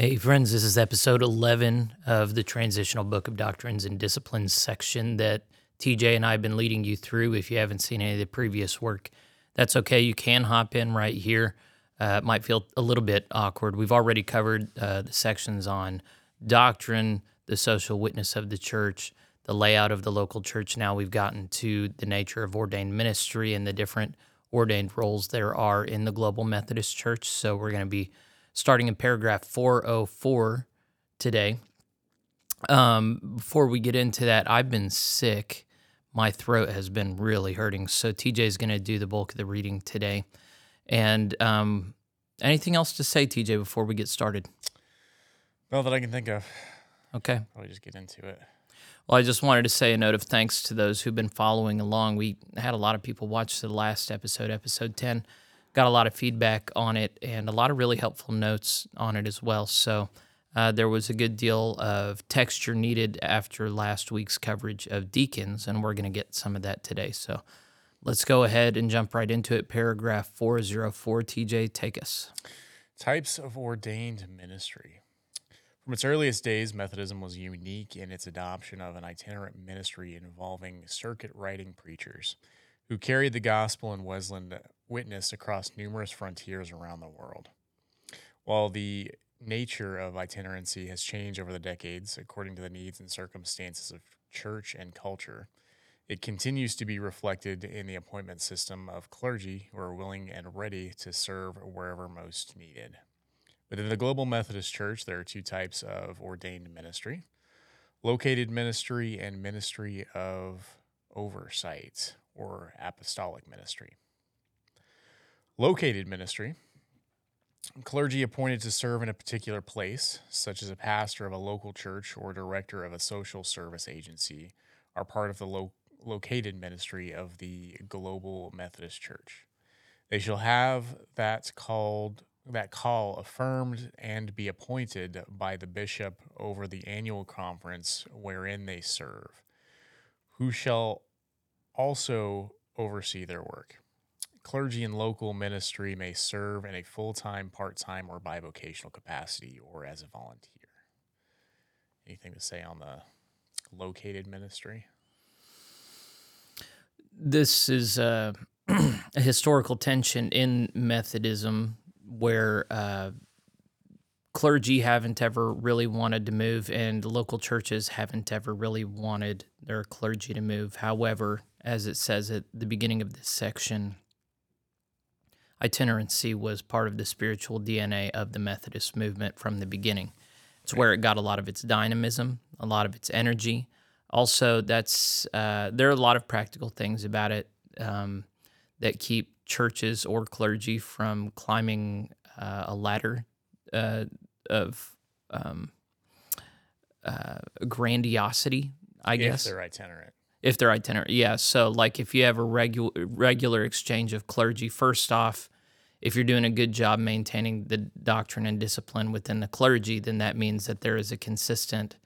Hey, friends, this is episode 11 of the Transitional Book of Doctrines and Disciplines section that TJ and I have been leading you through. If you haven't seen any of the previous work, that's okay. You can hop in right here. Uh, it might feel a little bit awkward. We've already covered uh, the sections on doctrine, the social witness of the church, the layout of the local church. Now we've gotten to the nature of ordained ministry and the different ordained roles there are in the Global Methodist Church. So we're going to be starting in paragraph 404 today. Um, before we get into that, I've been sick. My throat has been really hurting. So TJ is going to do the bulk of the reading today. And um, anything else to say, TJ, before we get started? Well, that I can think of. Okay. Probably just get into it. Well, I just wanted to say a note of thanks to those who've been following along. We had a lot of people watch the last episode, episode 10 got a lot of feedback on it and a lot of really helpful notes on it as well. So uh, there was a good deal of texture needed after last week's coverage of deacons, and we're going to get some of that today. So let's go ahead and jump right into it. Paragraph 404, TJ, take us. Types of ordained ministry. From its earliest days, Methodism was unique in its adoption of an itinerant ministry involving circuit riding preachers who carried the gospel in Wesleyan witness across numerous frontiers around the world. While the nature of itinerancy has changed over the decades according to the needs and circumstances of church and culture, it continues to be reflected in the appointment system of clergy who are willing and ready to serve wherever most needed. Within the Global Methodist Church, there are two types of ordained ministry located ministry and ministry of oversight or apostolic ministry. Located ministry, clergy appointed to serve in a particular place, such as a pastor of a local church or director of a social service agency, are part of the lo- located ministry of the Global Methodist Church. They shall have that called that call affirmed and be appointed by the bishop over the annual conference wherein they serve, who shall also oversee their work. Clergy and local ministry may serve in a full time, part time, or bivocational capacity or as a volunteer. Anything to say on the located ministry? This is uh, a historical tension in Methodism where uh, clergy haven't ever really wanted to move and local churches haven't ever really wanted their clergy to move. However, as it says at the beginning of this section, itinerancy was part of the spiritual DNA of the Methodist movement from the beginning. It's where it got a lot of its dynamism, a lot of its energy. Also, that's uh, there are a lot of practical things about it um, that keep churches or clergy from climbing uh, a ladder uh, of um, uh, grandiosity. I guess. if guess they're itinerant. if they're itinerant. Yeah. So, like, if you have a regular regular exchange of clergy, first off, if you're doing a good job maintaining the doctrine and discipline within the clergy, then that means that there is a consistent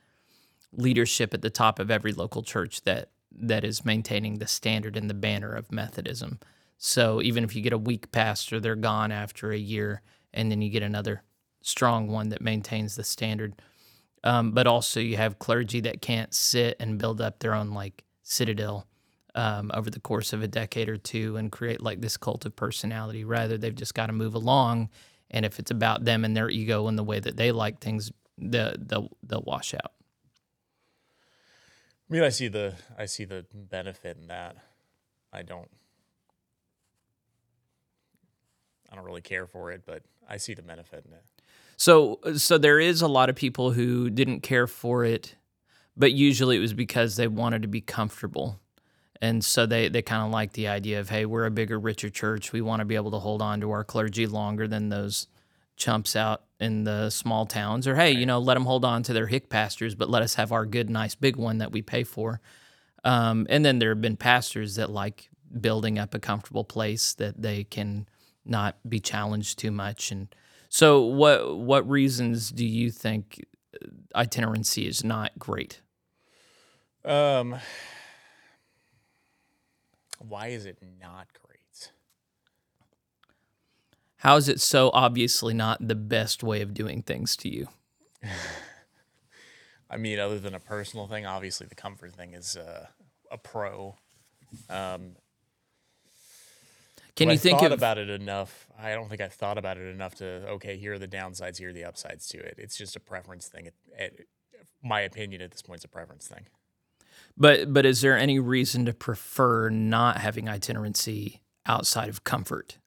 leadership at the top of every local church that that is maintaining the standard and the banner of Methodism. So even if you get a weak pastor, they're gone after a year, and then you get another strong one that maintains the standard. Um, but also, you have clergy that can't sit and build up their own like citadel um, over the course of a decade or two and create like this cult of personality. Rather, they've just got to move along, and if it's about them and their ego and the way that they like things, the they'll they'll wash out. I mean, I see the I see the benefit in that. I don't. I don't really care for it, but I see the benefit in it. So so there is a lot of people who didn't care for it, but usually it was because they wanted to be comfortable. And so they, they kind of like the idea of, hey, we're a bigger, richer church. We want to be able to hold on to our clergy longer than those chumps out in the small towns. Or, hey, you know, let them hold on to their hick pastors, but let us have our good, nice, big one that we pay for. Um, and then there have been pastors that like building up a comfortable place that they can not be challenged too much. And so, what what reasons do you think itinerancy is not great? Um, why is it not great? How is it so obviously not the best way of doing things to you? I mean, other than a personal thing, obviously the comfort thing is uh, a pro. Um, Can you I think thought of about it enough? I don't think I've thought about it enough to okay. Here are the downsides. Here are the upsides to it. It's just a preference thing. It, it, my opinion at this point is a preference thing. But but is there any reason to prefer not having itinerancy outside of comfort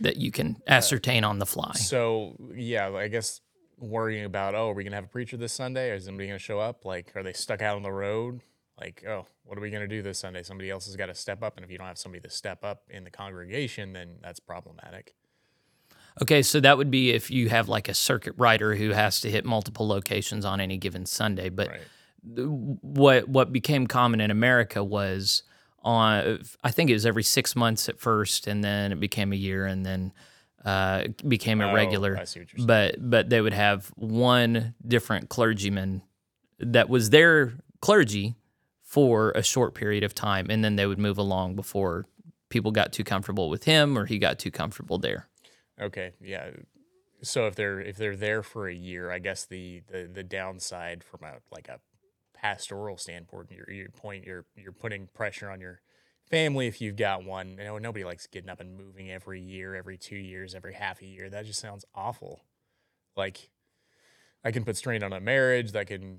that you can uh, ascertain on the fly? So yeah, I guess worrying about oh, are we gonna have a preacher this Sunday? Is somebody gonna show up? Like, are they stuck out on the road? Like, oh, what are we gonna do this Sunday? Somebody else has got to step up, and if you don't have somebody to step up in the congregation, then that's problematic. Okay, so that would be if you have like a circuit rider who has to hit multiple locations on any given Sunday. But Right. What what became common in America was on I think it was every six months at first, and then it became a year, and then uh, became a Oh, regular. I see what you're saying. But but they would have one different clergyman that was their clergy for a short period of time, and then they would move along before people got too comfortable with him or he got too comfortable there. Okay, yeah. So if they're if they're there for a year, I guess the the, the downside from a like a pastoral standpoint, your your point, you're you're putting pressure on your family if you've got one. You know, nobody likes getting up and moving every year, every two years, every half a year. That just sounds awful. Like I can put strain on a marriage. That can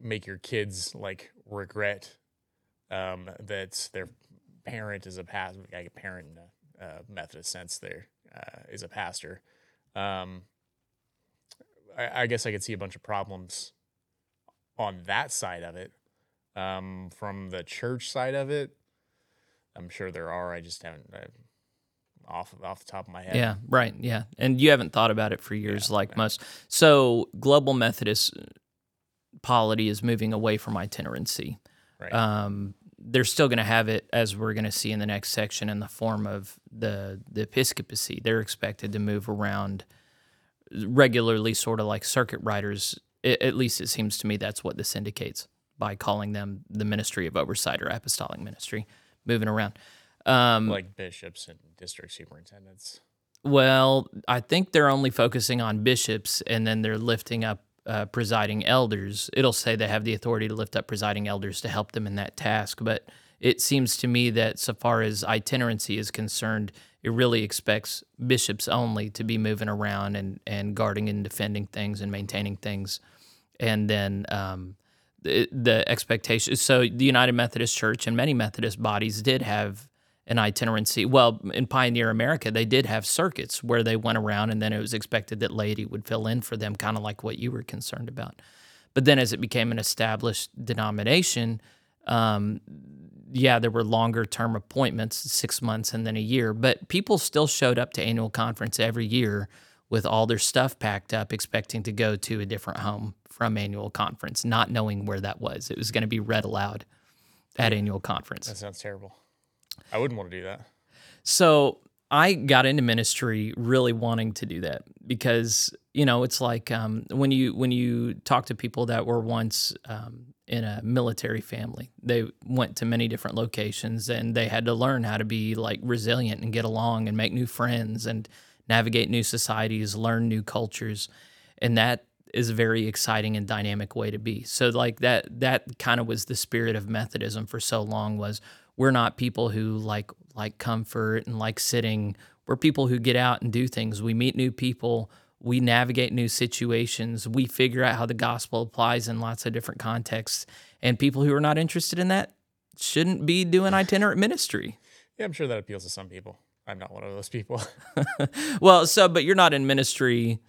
make your kids like regret um, that their parent is a pastor, like a parent in a Methodist sense. There uh, is a pastor. Um, I, I guess I could see a bunch of problems on that side of it. Um, from the church side of it, I'm sure there are. I just haven't uh, off off the top of my head. Yeah, right. Yeah. And you haven't thought about it for years Yeah, like no. most. So, Global Methodist polity is moving away from itinerancy. Right. Um, they're still going to have it, as we're going to see in the next section, in the form of the, the episcopacy. They're expected to move around regularly, sort of like circuit riders. I- at least it seems to me that's what this indicates by calling them the ministry of oversight or apostolic ministry, moving around. Um, like bishops and district superintendents. well, I think they're only focusing on bishops and then they're lifting up uh, presiding elders. It'll say they have the authority to lift up presiding elders to help them in that task. But it seems to me that so far as itinerancy is concerned, it really expects bishops only to be moving around and, and guarding and defending things and maintaining things. And then um, the, the expectation. So the United Methodist Church and many Methodist bodies did have an itinerancy. Well, in Pioneer America, they did have circuits where they went around, and then it was expected that laity would fill in for them, kind of like what you were concerned about. But then, as it became an established denomination, um, yeah, there were longer term appointments, six months and then a year. But people still showed up to annual conference every year with all their stuff packed up, expecting to go to a different home from annual conference, not knowing where that was. It was going to be read aloud at annual conference. That sounds terrible. I wouldn't want to do that. So I got into ministry really wanting to do that because you know it's like um, when you when you talk to people that were once um, in a military family, they went to many different locations and they had to learn how to be like resilient and get along and make new friends and navigate new societies, learn new cultures, and that is a very exciting and dynamic way to be. So like that that kind of was the spirit of Methodism for so long was we're not people who like like comfort and like sitting. We're people who get out and do things. We meet new people, we navigate new situations, we figure out how the gospel applies in lots of different contexts. And people who are not interested in that shouldn't be doing itinerant ministry. Yeah, I'm sure that appeals to some people. I'm not one of those people. Well, so but you're not in ministry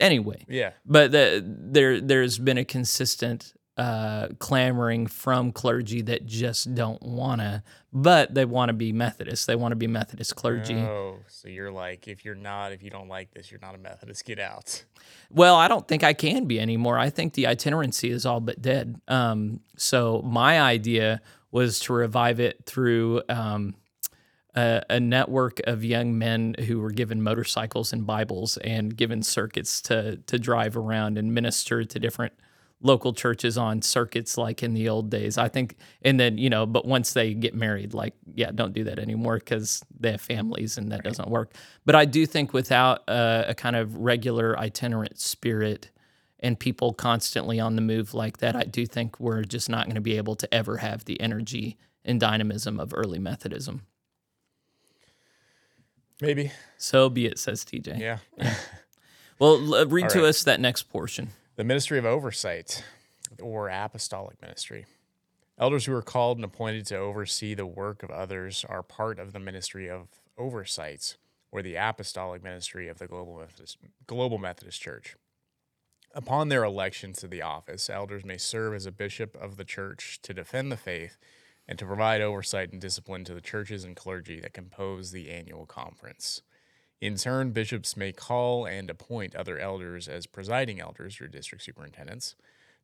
anyway. yeah. But the, there there's been a consistent uh, clamoring from clergy that just don't wanna, but they want to be Methodist. They want to be Methodist clergy. Oh, so you're like, if you're not, if you don't like this, you're not a Methodist. Get out. Well, I don't think I can be anymore. I think the itinerancy is all but dead. Um, so my idea was to revive it through um, a, a network of young men who were given motorcycles and Bibles and given circuits to to drive around and minister to different local churches on circuits like in the old days. I think, and then you know, but once they get married, like yeah, don't do that anymore because they have families and that doesn't work. But I do think without a, a kind of regular itinerant spirit and people constantly on the move like that, I do think we're just not going to be able to ever have the energy and dynamism of early Methodism. Maybe. So be it, says TJ. Yeah. Well, l- uh, read All to right. us that next portion. the ministry of oversight or apostolic ministry. Elders who are called and appointed to oversee the work of others are part of the ministry of oversight or the apostolic ministry of the Global Methodist, Global Methodist Church. Upon their election to the office, elders may serve as a bishop of the church to defend the faith and to provide oversight and discipline to the churches and clergy that compose the annual conference. In turn, bishops may call and appoint other elders as presiding elders or district superintendents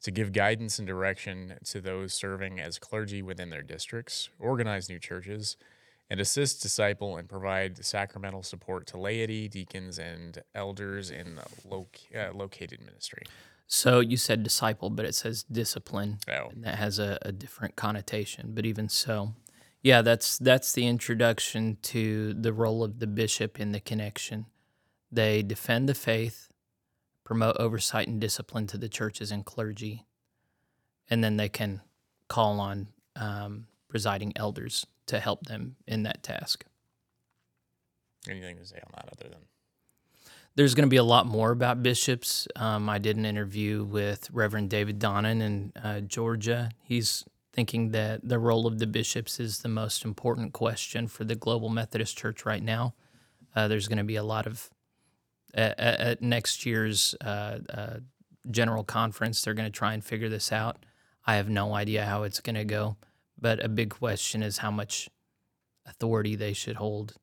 to give guidance and direction to those serving as clergy within their districts, organize new churches, and assist, disciple, and provide sacramental support to laity, deacons, and elders in loc- uh, located ministry. So you said disciple, but it says discipline. Oh. and that has a, a different connotation. But even so, yeah, that's that's the introduction to the role of the bishop in the connection. They defend the faith, promote oversight and discipline to the churches and clergy, and then they can call on um, presiding elders to help them in that task. Anything to say on that other than There's going to be a lot more about bishops. Um, I did an interview with Reverend David Donnan in uh, Georgia. He's thinking that the role of the bishops is the most important question for the Global Methodist Church right now. Uh, there's going to be a lot of at, at next year's uh, uh, general conference. They're going to try and figure this out. I have no idea how it's going to go, but a big question is how much authority they should hold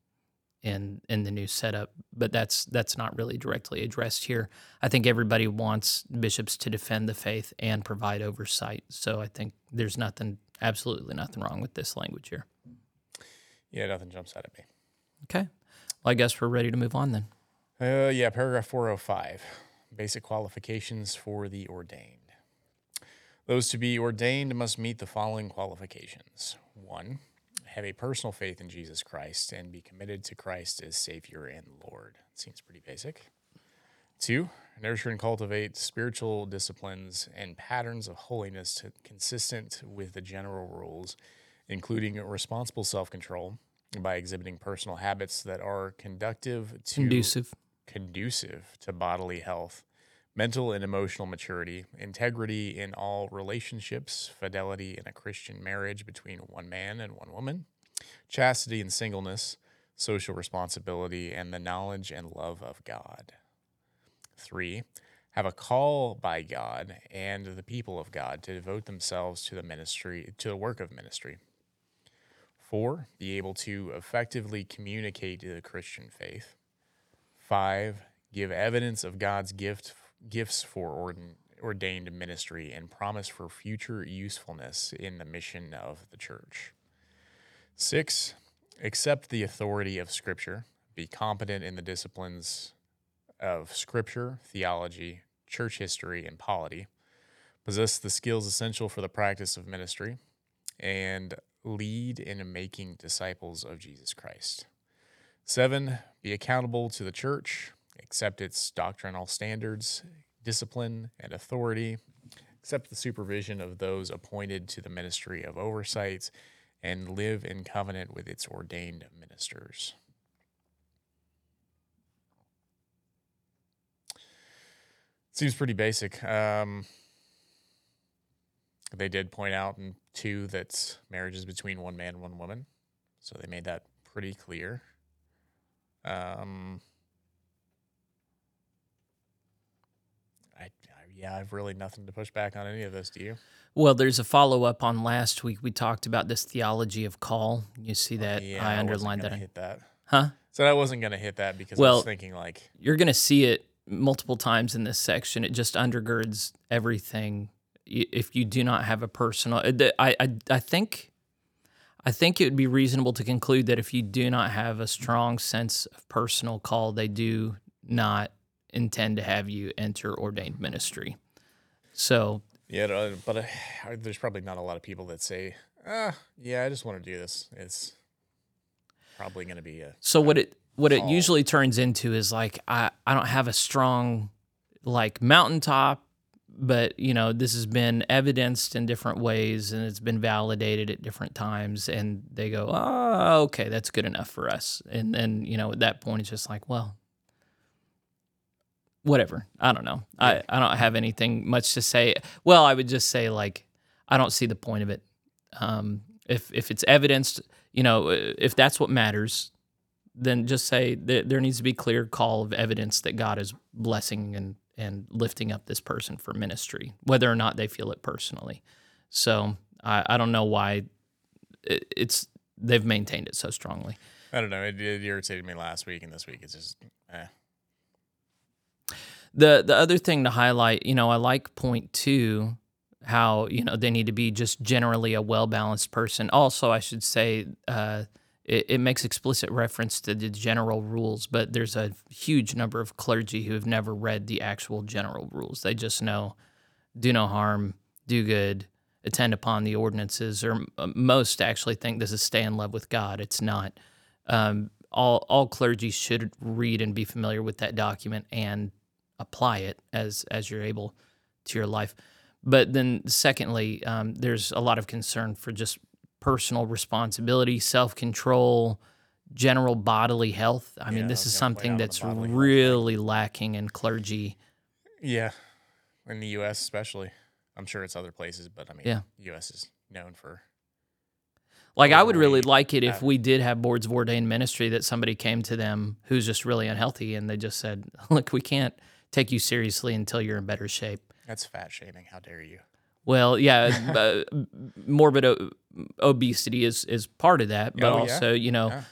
in in the new setup. But that's that's not really directly addressed here. I think everybody wants bishops to defend the faith and provide oversight. So I think there's nothing, absolutely nothing wrong with this language here. yeah, nothing jumps out at me. Okay. Well, I guess we're ready to move on then. Uh, yeah, paragraph 405 basic qualifications for the ordained. Those to be ordained must meet the following qualifications one, have a personal faith in Jesus Christ and be committed to Christ as Savior and Lord. Seems pretty basic. Two, nurture and cultivate spiritual disciplines and patterns of holiness to, consistent with the general rules, including responsible self control by exhibiting personal habits that are conductive to Conducive. conducive to bodily health, mental and emotional maturity, integrity in all relationships, fidelity in a Christian marriage between one man and one woman, chastity and singleness, social responsibility, and the knowledge and love of God. Three, have a call by God and the people of God to devote themselves to the ministry, to the work of ministry. Four, be able to effectively communicate the Christian faith. Five, give evidence of God's gift gifts for ordin, ordained ministry and promise for future usefulness in the mission of the church. Six, accept the authority of Scripture, be competent in the disciplines of Scripture, theology, church history, and polity, possess the skills essential for the practice of ministry, and lead in making disciples of Jesus Christ. Seven, be accountable to the church, accept its doctrinal standards, discipline, and authority, accept the supervision of those appointed to the ministry of oversight, and live in covenant with its ordained ministers. Seems pretty basic. Um, they did point out in two that marriage is between one man and one woman, so they made that pretty clear. Um, I, I yeah, I've really nothing to push back on any of this. Do you? Well, there's a follow up on last week. We talked about this theology of call. You see that yeah, I wasn't underlined that. Hit that. Huh? So I wasn't gonna hit that because I Well- was thinking like, You're going to see it multiple times in this section. It just undergirds everything. If you do not have a personal, uh, I, I, I think, I think it would be reasonable to conclude that if you do not have a strong sense of personal call, they do not intend to have you enter ordained ministry. So yeah, but uh, there's probably not a lot of people that say, ah, yeah, I just want to do this. It's probably gonna be a So what it what it usually turns into is like I I don't have a strong like mountaintop but you know this has been evidenced in different ways and it's been validated at different times and they go oh okay that's good enough for us and then you know at that point it's just like well whatever i don't know I, I don't have anything much to say well i would just say like i don't see the point of it um, if if it's evidenced you know if that's what matters then just say that there needs to be clear call of evidence that god is blessing and and lifting up this person for ministry, whether or not they feel it personally. So I, I don't know why it, it's they've maintained it so strongly. I don't know. It, it irritated me last week, and this week it's just. Eh. The the other thing to highlight, you know, I like point two, how you know they need to be just generally a well balanced person. Also, I should say. Uh, it, it makes explicit reference to the general rules, but there's a huge number of clergy who have never read the actual general rules. They just know do no harm, do good, attend upon the ordinances, or most actually think this is stay in love with God. It's not. Um, all all clergy should read and be familiar with that document and apply it as as you're able to your life. But then, secondly, um, there's a lot of concern for just personal responsibility, self control, general bodily health. I mean, this is something that's really lacking in clergy. Yeah, in the U.S. especially. I'm sure it's other places, but I mean, yeah. U.S. is known for. Like, I would really like it if we did have boards of ordained ministry that somebody came to them who's just really unhealthy and they just said, Look, we can't take you seriously until you're in better shape. That's fat shaming. How dare you? Well, yeah, uh, morbid o- obesity is is part of that, but oh, also, yeah. you know, yeah.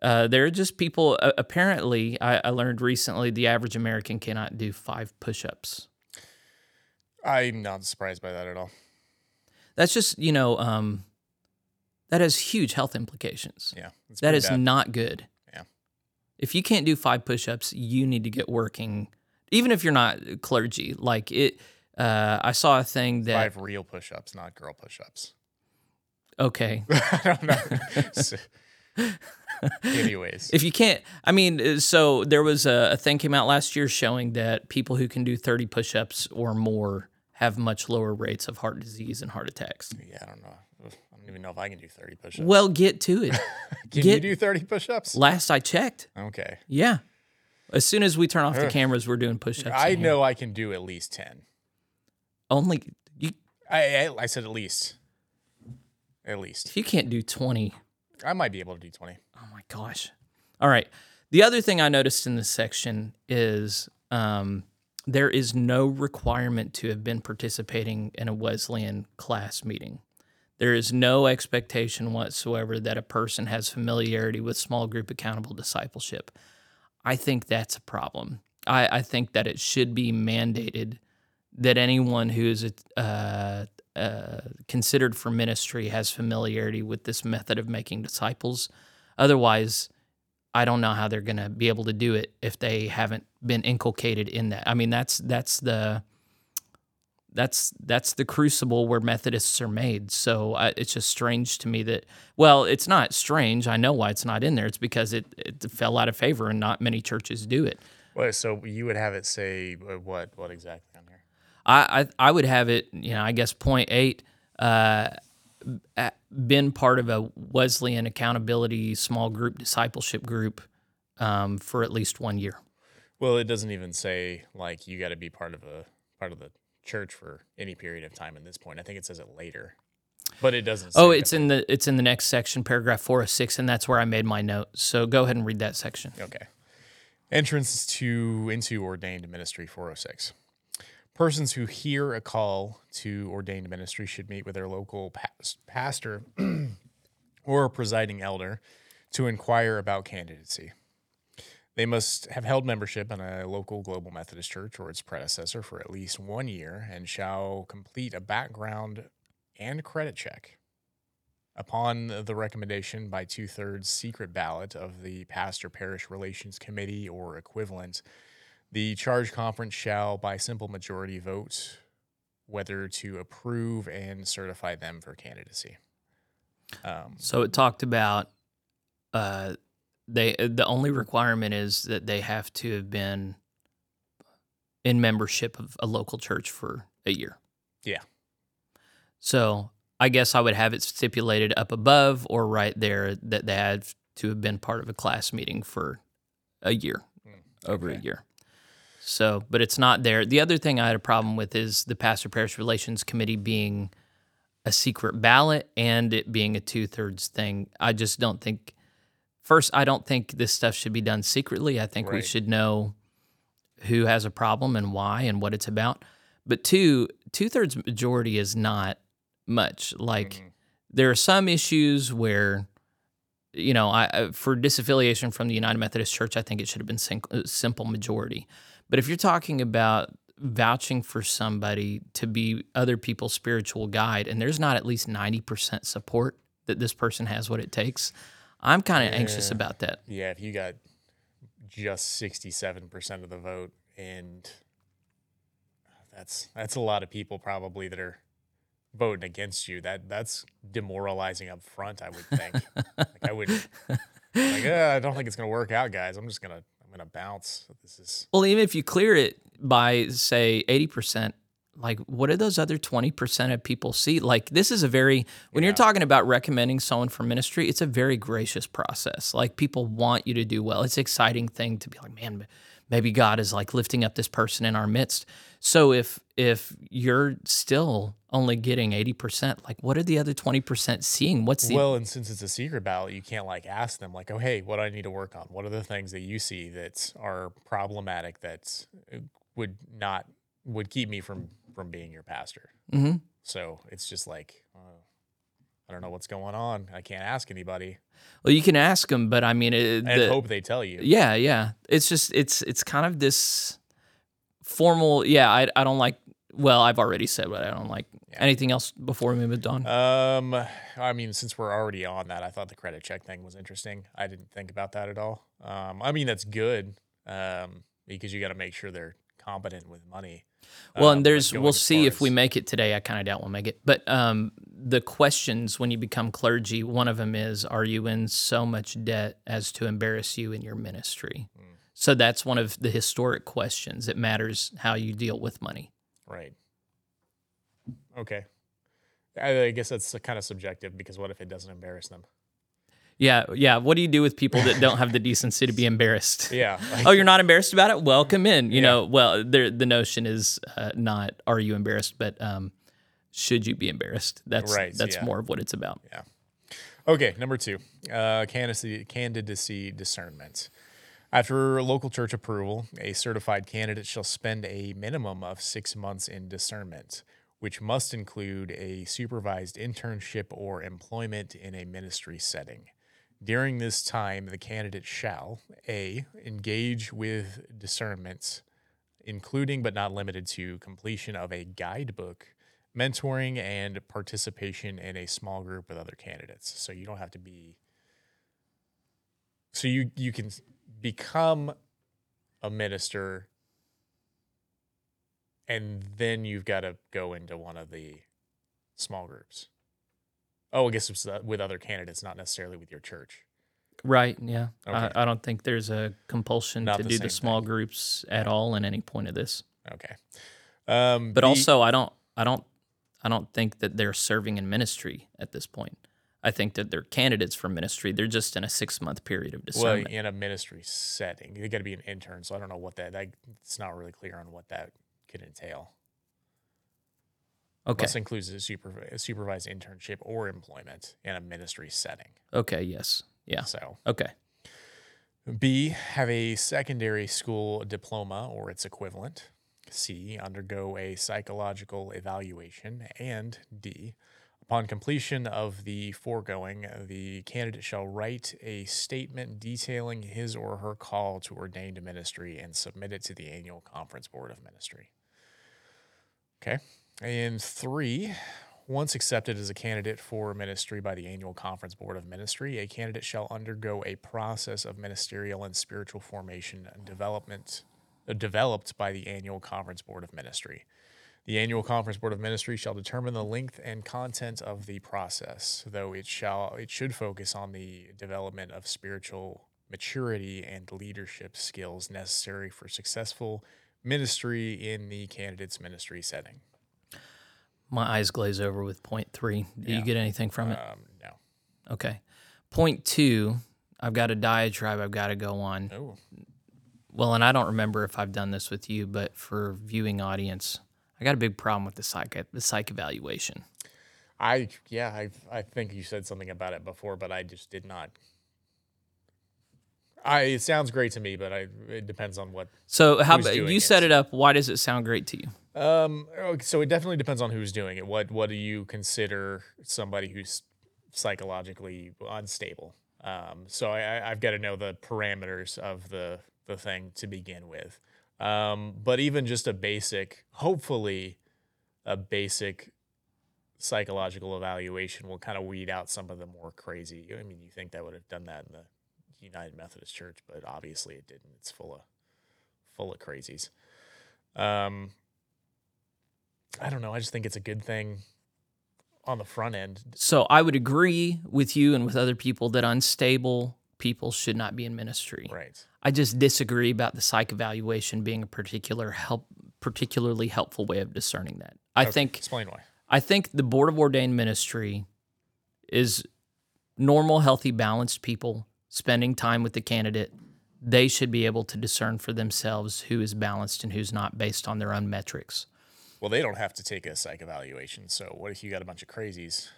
uh, there are just people. Uh, apparently, I, I, learned recently the average American cannot do five push-ups. I'm not surprised by that at all. That's just you know, um, that has huge health implications. Yeah, that is bad. not good. Yeah, if you can't do five push-ups, you need to get working. Even if you're not clergy, like it uh, I saw a thing that five real push-ups, not girl push-ups. Okay. I don't know. anyways, if you can't, I mean, uh, so there was a, a thing came out last year showing that people who can do 30 push-ups or more have much lower rates of heart disease and heart attacks. Yeah, I don't know. I don't even know if I can do 30 push-ups. Well, get to it. can get, you do 30 push-ups? Last I checked. Okay. Yeah. As soon as we turn off the cameras, we're doing push-ups. I know I can do at least 10. Only you. I, I I said at least. At least. You can't do twenty, I might be able to do twenty. Oh my gosh! All right. The other thing I noticed in this section is um, there is no requirement to have been participating in a Wesleyan class meeting. There is no expectation whatsoever that a person has familiarity with small group accountable discipleship. I think that's a problem. I, I think that it should be mandated that anyone who is uh, uh, considered for ministry has familiarity with this method of making disciples. Otherwise, I don't know how they're going to be able to do it if they haven't been inculcated in that. I mean, that's that's the that's that's the crucible where Methodists are made. So I, it's just strange to me that well, it's not strange. I know why it's not in there. It's because it, it fell out of favor and not many churches do it. Well, so you would have it say uh, what what exactly on here? I, I, I would have it, you know, I guess point eight, uh, been part of a Wesleyan accountability small group discipleship group um, for at least one year. Well, it doesn't even say like you got to be part of a part of the church for any period of time. At this point, I think it says it later, but it doesn't. oh, it's in the it's in the next section, paragraph four of six, and that's where I made my note. So go ahead and read that section. Okay. Entrance to into ordained ministry four hundred oh six. Persons who hear a call to ordained ministry should meet with their local past, pastor or presiding elder to inquire about candidacy. They must have held membership in a local Global Methodist Church or its predecessor for at least one year and shall complete a background and credit check. Upon the recommendation by two thirds secret ballot of the Pastor Parish Relations Committee or equivalent, the charge conference shall, by simple majority, vote whether to approve and certify them for candidacy. Um, so it talked about uh, they uh, the only requirement is that they have to have been in membership of a local church for a year. Yeah. So I guess I would have it stipulated up above or right there that they had to have been part of a class meeting for a year, mm, over a year. So, but it's not there. The other thing I had a problem with is the pastor parish relations committee being a secret ballot and it being a two thirds thing. I just don't think. First, I don't think this stuff should be done secretly. I think we should know who has a problem and why and what it's about. But two, two thirds majority is not much. Like Mhm. there are some issues where, you know, I I- for disaffiliation from the United Methodist Church, I think it should have been sim- uh, simple majority. But if you're talking about vouching for somebody to be other people's spiritual guide, and there's not at least ninety percent support that this person has what it takes, I'm kind of anxious about that. Yeah, if you got just sixty-seven percent of the vote, and that's that's a lot of people probably that are voting against you. That that's demoralizing up front. I would think. like I would like, uh, I don't think it's gonna work out, guys. I'm just gonna I'm gonna bounce. This is Well, even if you clear it by say 80%, like what do those other 20% of people see? Like this is a very when Yeah. you're talking about recommending someone for ministry, it's a very gracious process. Like people want you to do well. It's an exciting thing to be like, man, maybe God is like lifting up this person in our midst. So if if you're still only getting 80%, like what are the other 20% seeing? What's the well, and since it's a secret ballot, you can't like ask them like, oh hey, what do I need to work on? What are the things that you see that are problematic that uh, would not would keep me from from being your pastor? Mhm. So it's just like, uh, I don't know what's going on. I can't ask anybody Well, you can ask them, but I mean, it, and the- hope they tell you. Yeah, yeah. It's just it's it's kind of this formal. Yeah, I I don't like. Well, I've already said what I don't like. Yeah. Anything else before we move on? Um, I mean, since we're already on that, I thought the credit check thing was interesting. I didn't think about that at all. Um, I mean, that's good. Um, because you got to make sure they're competent with money. well, Um, and there's we'll see if we make it today. I kind of doubt we'll make it. But um, the questions when you become clergy, one of them is, are you in so much debt as to embarrass you in your ministry? Hmm. So that's one of the historic questions. It matters how you deal with money. Right. Okay. I, I guess that's kind of subjective because what if it doesn't embarrass them? Yeah, yeah. What do you do with people that don't have the decency to be embarrassed? Yeah. oh, you're not embarrassed about it? Welcome in. You Yeah. know, well, the notion is uh, not are you embarrassed, but um, should you be embarrassed? That's Right, That's yeah. more of what it's about. Yeah. Okay, number two, uh, candidacy, candidacy discernment. After local church approval, a certified candidate shall spend a minimum of six months in discernment, which must include a supervised internship or employment in a ministry setting. During this time, the candidate shall A. engage with discernment, including but not limited to completion of a guidebook, mentoring, and participation in a small group with other candidates. So you don't have to be. So you you can become a minister, and then you've got to go into one of the small groups. Oh, I guess it's uh, with other candidates, not necessarily with your church. Right. Yeah. Okay. I, I don't think there's a compulsion Not to the do the small thing. groups at all in any point of this. Okay. Um, But B- also, I don't, I don't, I don't think that they're serving in ministry at this point. I think that they're candidates for ministry. They're just in a six month period of discernment. well, in a ministry setting, they got to be an intern. So I don't know what that. I, it's not really clear on what that could entail. Okay. This includes a, supervi- a supervised internship or employment in a ministry setting. Okay. Yes. Yeah. So Okay. B, have a secondary school diploma or its equivalent. C, undergo a psychological evaluation. And D, upon completion of the foregoing, the candidate shall write a statement detailing his or her call to ordained ministry and submit it to the annual conference board of ministry. Okay. And three, once accepted as a candidate for ministry by the annual conference board of ministry, a candidate shall undergo a process of ministerial and spiritual formation and development uh, developed by the annual conference board of ministry. The annual conference board of ministry shall determine the length and content of the process, though it shall it should focus on the development of spiritual maturity and leadership skills necessary for successful ministry in the candidate's ministry setting. My eyes glaze over with point three. Do you get anything from it? Um, no. Okay. Point two, I've got a diatribe I've got to go on. Oh, Well, and I don't remember if I've done this with you, but for viewing audience, I got a big problem with the psych the psych evaluation. I yeah, I I think you said something about it before, but I just did not. I it sounds great to me, but I it depends on what. So how about you it? set it up? Why does it sound great to you? Um, so it definitely depends on who's doing it. What what do you consider somebody who's psychologically unstable? Um, so I, I- I've got to know the parameters of the the thing to begin with. Um, but even just a basic, hopefully, a basic psychological evaluation will kind of weed out some of the more crazy. I mean, you think that would have done that in the United Methodist Church, but obviously it didn't. It's full of full of crazies. Um, I don't know. I just think it's a good thing on the front end. So I would agree with you and with other people that unstable people should not be in ministry. Right. I just disagree about the psych evaluation being a particular help particularly helpful way of discerning that. I Okay, think Explain why. I think the Board of Ordained Ministry is normal, healthy, balanced people spending time with the candidate. They should be able to discern for themselves who is balanced and who's not based on their own metrics. Well, they don't have to take a psych evaluation. So what if you got a bunch of crazies?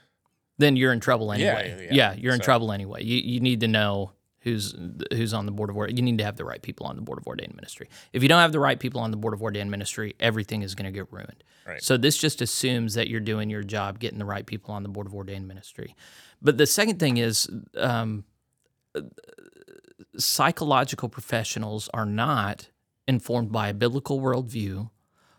Then you're in trouble Yeah, anyway. yeah, you're in so- trouble anyway. You, you need to know who's who's on the board of ordained. You need to have the right people on the board of ordained ministry. If you don't have the right people on the board of ordained ministry, everything is going to get ruined. Right. So this just assumes that you're doing your job, getting the right people on the board of ordained ministry. But the second thing is, um, psychological professionals are not informed by a biblical worldview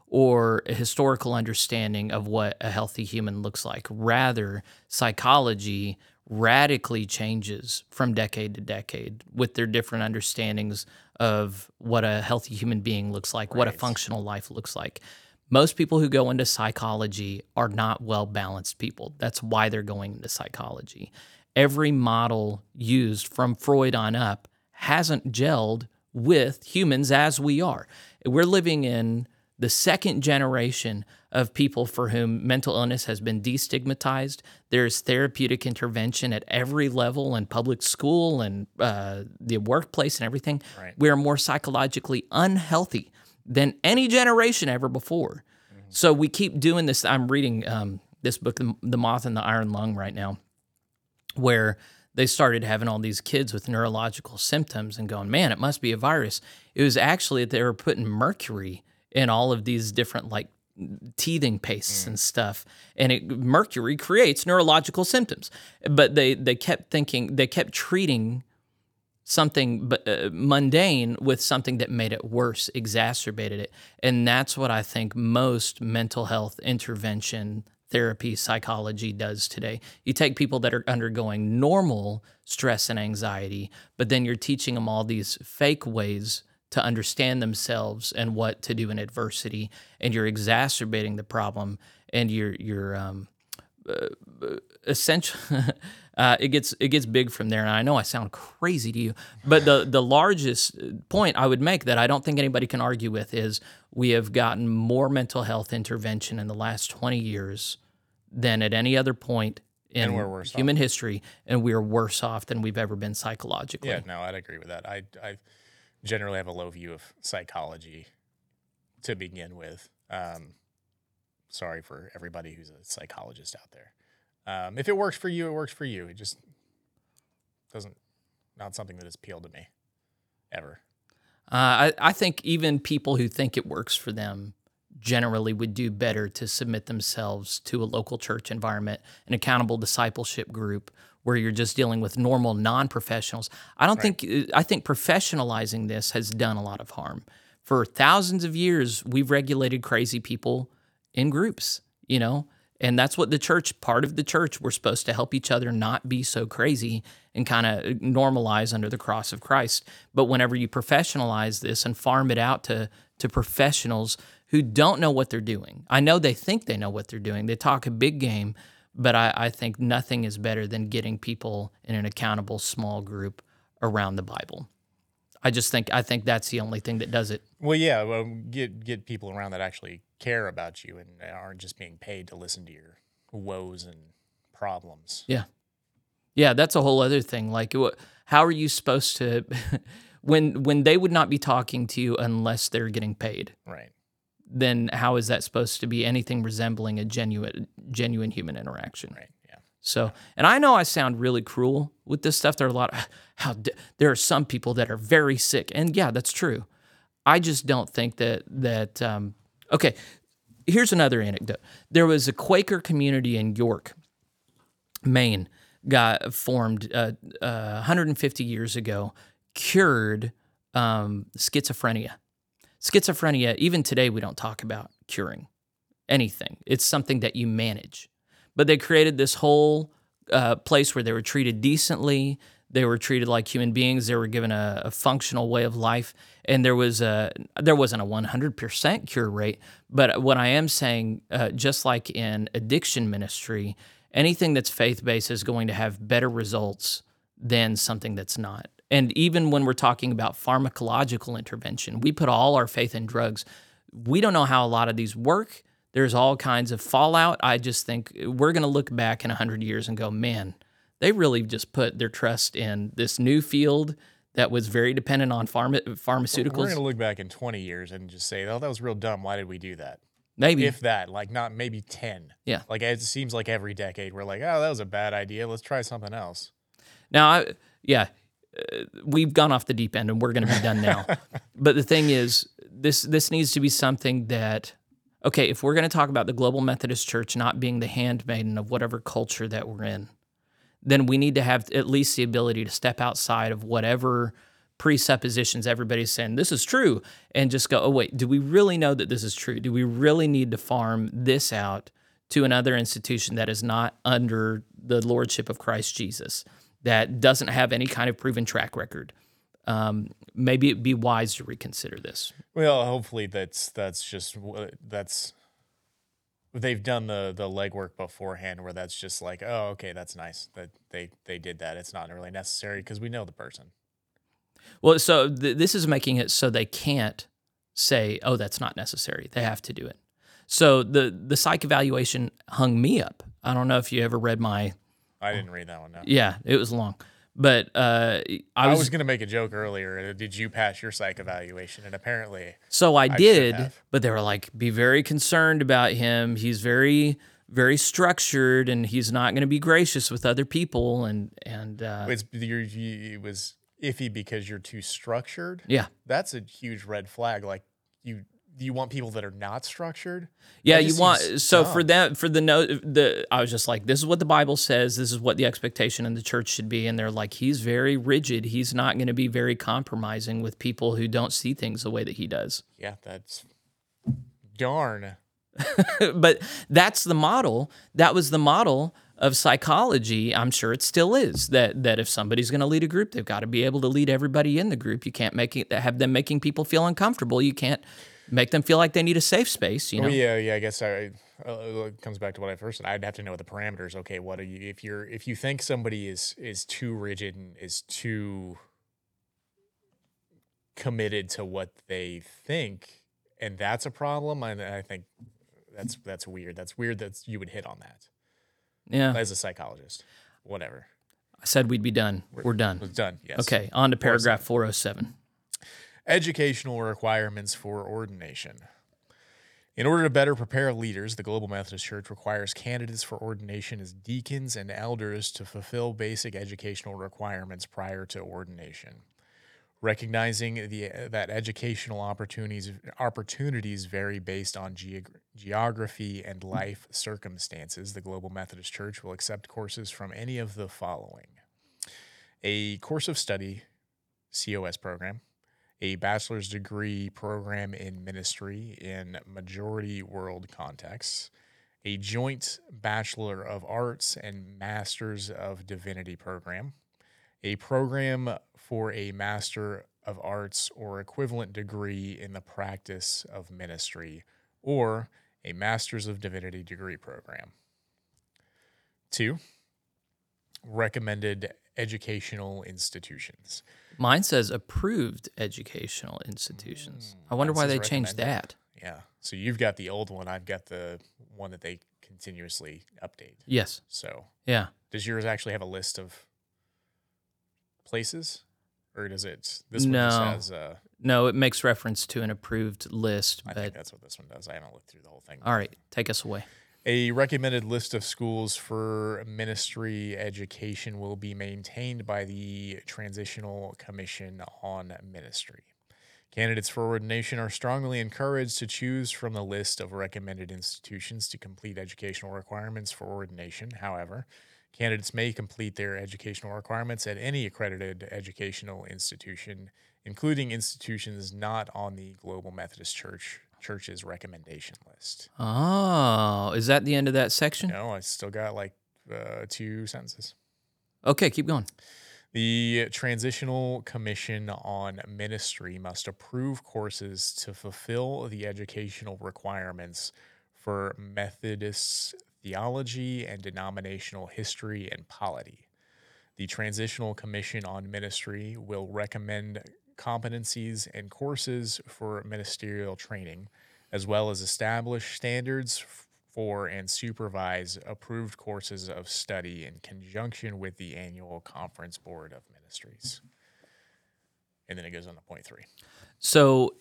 or a historical understanding of what a healthy human looks like. Rather, psychology radically changes from decade to decade with their different understandings of what a healthy human being looks like, what a functional life looks like. Most people who go into psychology are not well balanced people. That's why they're going into psychology. Every model used from Freud on up hasn't gelled with humans as we are. We're living in the second generation of people for whom mental illness has been destigmatized. There's therapeutic intervention at every level in public school and uh, the workplace and everything. Right. We are more psychologically unhealthy than any generation ever before. So we keep doing this. I'm reading um, this book, The The Moth in the Iron Lung, right now, where they started having all these kids with neurological symptoms and going, man, it must be a virus. It was actually that they were putting mercury in all of these different like teething pastes and stuff and it mercury creates neurological symptoms. But they they kept thinking they kept treating something but uh, mundane with something that made it worse exacerbated it. And that's what i think most mental health intervention therapy psychology does today. You take people that are undergoing normal stress and anxiety but then you're teaching them all these fake ways to understand themselves and what to do in adversity and you're exacerbating the problem and you're you're um, essentially uh, it gets it gets big from there and i know i sound crazy to you but the the largest point i would make that i don't think anybody can argue with is we have gotten more mental health intervention in the last 20 years than at any other point in worse off. human history and we're worse off than we've ever been psychologically Yeah, no, I'd agree with that. I I generally have a low view of psychology to begin with. Um, sorry for everybody who's a psychologist out there. Um, if it works for you, it works for you. It just doesn't not something that has appealed to me ever. Uh, I, I think even people who think it works for them generally would do better to submit themselves to a local church environment, an accountable discipleship group where you're just dealing with normal non-professionals. I don't think uh, I think professionalizing this has done a lot of harm. For thousands of years, we've regulated crazy people in groups, you know, and that's what the church, part of the church, we're supposed to help each other not be so crazy and kind of uh, normalize under the cross of Christ. But whenever you professionalize this and farm it out to to professionals who don't know what they're doing, I know they think they know what they're doing. They talk a big game, but I, I think nothing is better than getting people in an accountable small group around the Bible. I just think I think that's the only thing that does it. Well, yeah, well, get get people around that actually care about you and aren't just being paid to listen to your woes and problems. Yeah. Yeah, that's a whole other thing. Like, how are you supposed to, when when they would not be talking to you unless they're getting paid? Right. Then how is that supposed to be anything resembling a genuine genuine human interaction? Right. Yeah. So, and I know I sound really cruel with this stuff. There are a lot. Of, how there are some people that are very sick, and yeah, that's true. I just don't think that that. Um, okay, here's another anecdote. There was a Quaker community in York, Maine, got formed uh, uh, 150 years ago, cured um, schizophrenia. Schizophrenia, even today, we don't talk about curing anything. It's something that you manage. But they created this whole uh, place where they were treated decently. They were treated like human beings. They were given a, a functional way of life, and there was a there wasn't a 100% cure rate. But what I am saying, uh, just like in addiction ministry, anything that's faith based is going to have better results than something that's not. And even when we're talking about pharmacological intervention, we put all our faith in drugs. We don't know how a lot of these work. There's all kinds of fallout. I just think we're going to look back in 100 years and go, man, they really just put their trust in this new field that was very dependent on pharma- pharmaceuticals. We're going to look back in 20 years and just say, oh, that was real dumb. Why did we do that? Maybe. If that, like not maybe 10. Yeah. Like it seems like every decade we're like, oh, that was a bad idea. Let's try something else. Now, I, yeah, we've gone off the deep end and we're going to be done now. but the thing is, this this needs to be something that, okay, if we're going to talk about the Global Methodist Church not being the handmaiden of whatever culture that we're in, then we need to have at least the ability to step outside of whatever presuppositions everybody's saying this is true and just go, oh, wait, do we really know that this is true? Do we really need to farm this out to another institution that is not under the lordship of Christ Jesus, that doesn't have any kind of proven track record? Um, maybe it'd be wise to reconsider this. Well, hopefully that's that's just that's they've done the the legwork beforehand where that's just like oh okay that's nice that they they did that. It's not really necessary because we know the person. Well so th- this is making it so they can't say oh that's not necessary. They have to do it. So the the psych evaluation hung me up. I don't know if you ever read my i didn't read that one no. yeah it was long but uh, I was, I was going to make a joke earlier. Did you pass your psych evaluation? And apparently, so I, I did. But they were like, "Be very concerned about him. He's very, very structured, and he's not going to be gracious with other people." And and uh, it's it was iffy because you're too structured. Yeah, that's a huge red flag. Like you you want people that are not structured. Yeah, you want so dumb. for that for the note the I was just like this is what the Bible says, this is what the expectation in the church should be and they're like he's very rigid. He's not going to be very compromising with people who don't see things the way that he does. Yeah, that's darn. but that's the model. That was the model of psychology. I'm sure it still is that that if somebody's going to lead a group, they've got to be able to lead everybody in the group. You can't make it have them making people feel uncomfortable. You can't make them feel like they need a safe space. You know? Well, yeah, yeah. I guess I, uh, it comes back to what I first said. I'd have to know the parameters. Okay, what are you? If you're if you think somebody is is too rigid and is too committed to what they think, and that's a problem, I, I think that's that's weird. That's weird that you would hit on that. Yeah, as a psychologist, whatever. I said we'd be done. We're, We're done. It's done. Yes. Okay, on to paragraph 407. Educational requirements for ordination. In order to better prepare leaders, the Global Methodist Church requires candidates for ordination as deacons and elders to fulfill basic educational requirements prior to ordination. Recognizing the, that educational opportunities, opportunities vary based on geography and life circumstances, the Global Methodist Church will accept courses from any of the following a course of study COS program, a bachelor's degree program in ministry in majority world contexts, a joint Bachelor of Arts and Masters of Divinity program, a program for a Master of Arts or equivalent degree in the practice of ministry, or a Masters of Divinity degree program. Two, recommended educational institutions. Mine says approved educational institutions. I wonder why they changed that. Yeah. So you've got the old one. I've got the one that they continuously update. Yes. So Yeah. does yours actually have a list of places, or does it? This one No. just has. Uh, No, it makes reference to an approved list, I but think that's what this one does. I haven't looked through the whole thing. all right, take us away. A recommended list of schools for ministry education will be maintained by the Transitional Commission on Ministry. Candidates for ordination are strongly encouraged to choose from the list of recommended institutions to complete educational requirements for ordination. However, candidates may complete their educational requirements at any accredited educational institution, including institutions not on the Global Methodist Church Church's recommendation list. Oh, is that the end of that section? No, I still got like uh, two sentences. Okay, keep going. The Transitional Commission on Ministry must approve courses to fulfill the educational requirements for Methodist theology and denominational history and polity. The Transitional Commission on Ministry will recommend competencies and courses for ministerial training, as well as establish standards for and supervise approved courses of study in conjunction with the annual Conference Board of Ministries. And then it goes on to point three. So,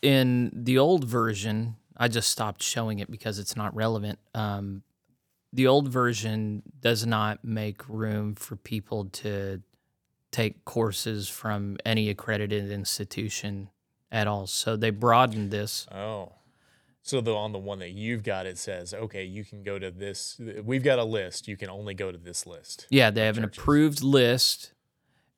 in the old version, I just stopped showing it because it's not relevant. Um, the old version does not make room for people to take courses from any accredited institution at all. So they broadened this. Oh. So the on the one that you've got it says, okay, you can go to this we've got a list, you can only go to this list. Yeah, they have an approved list.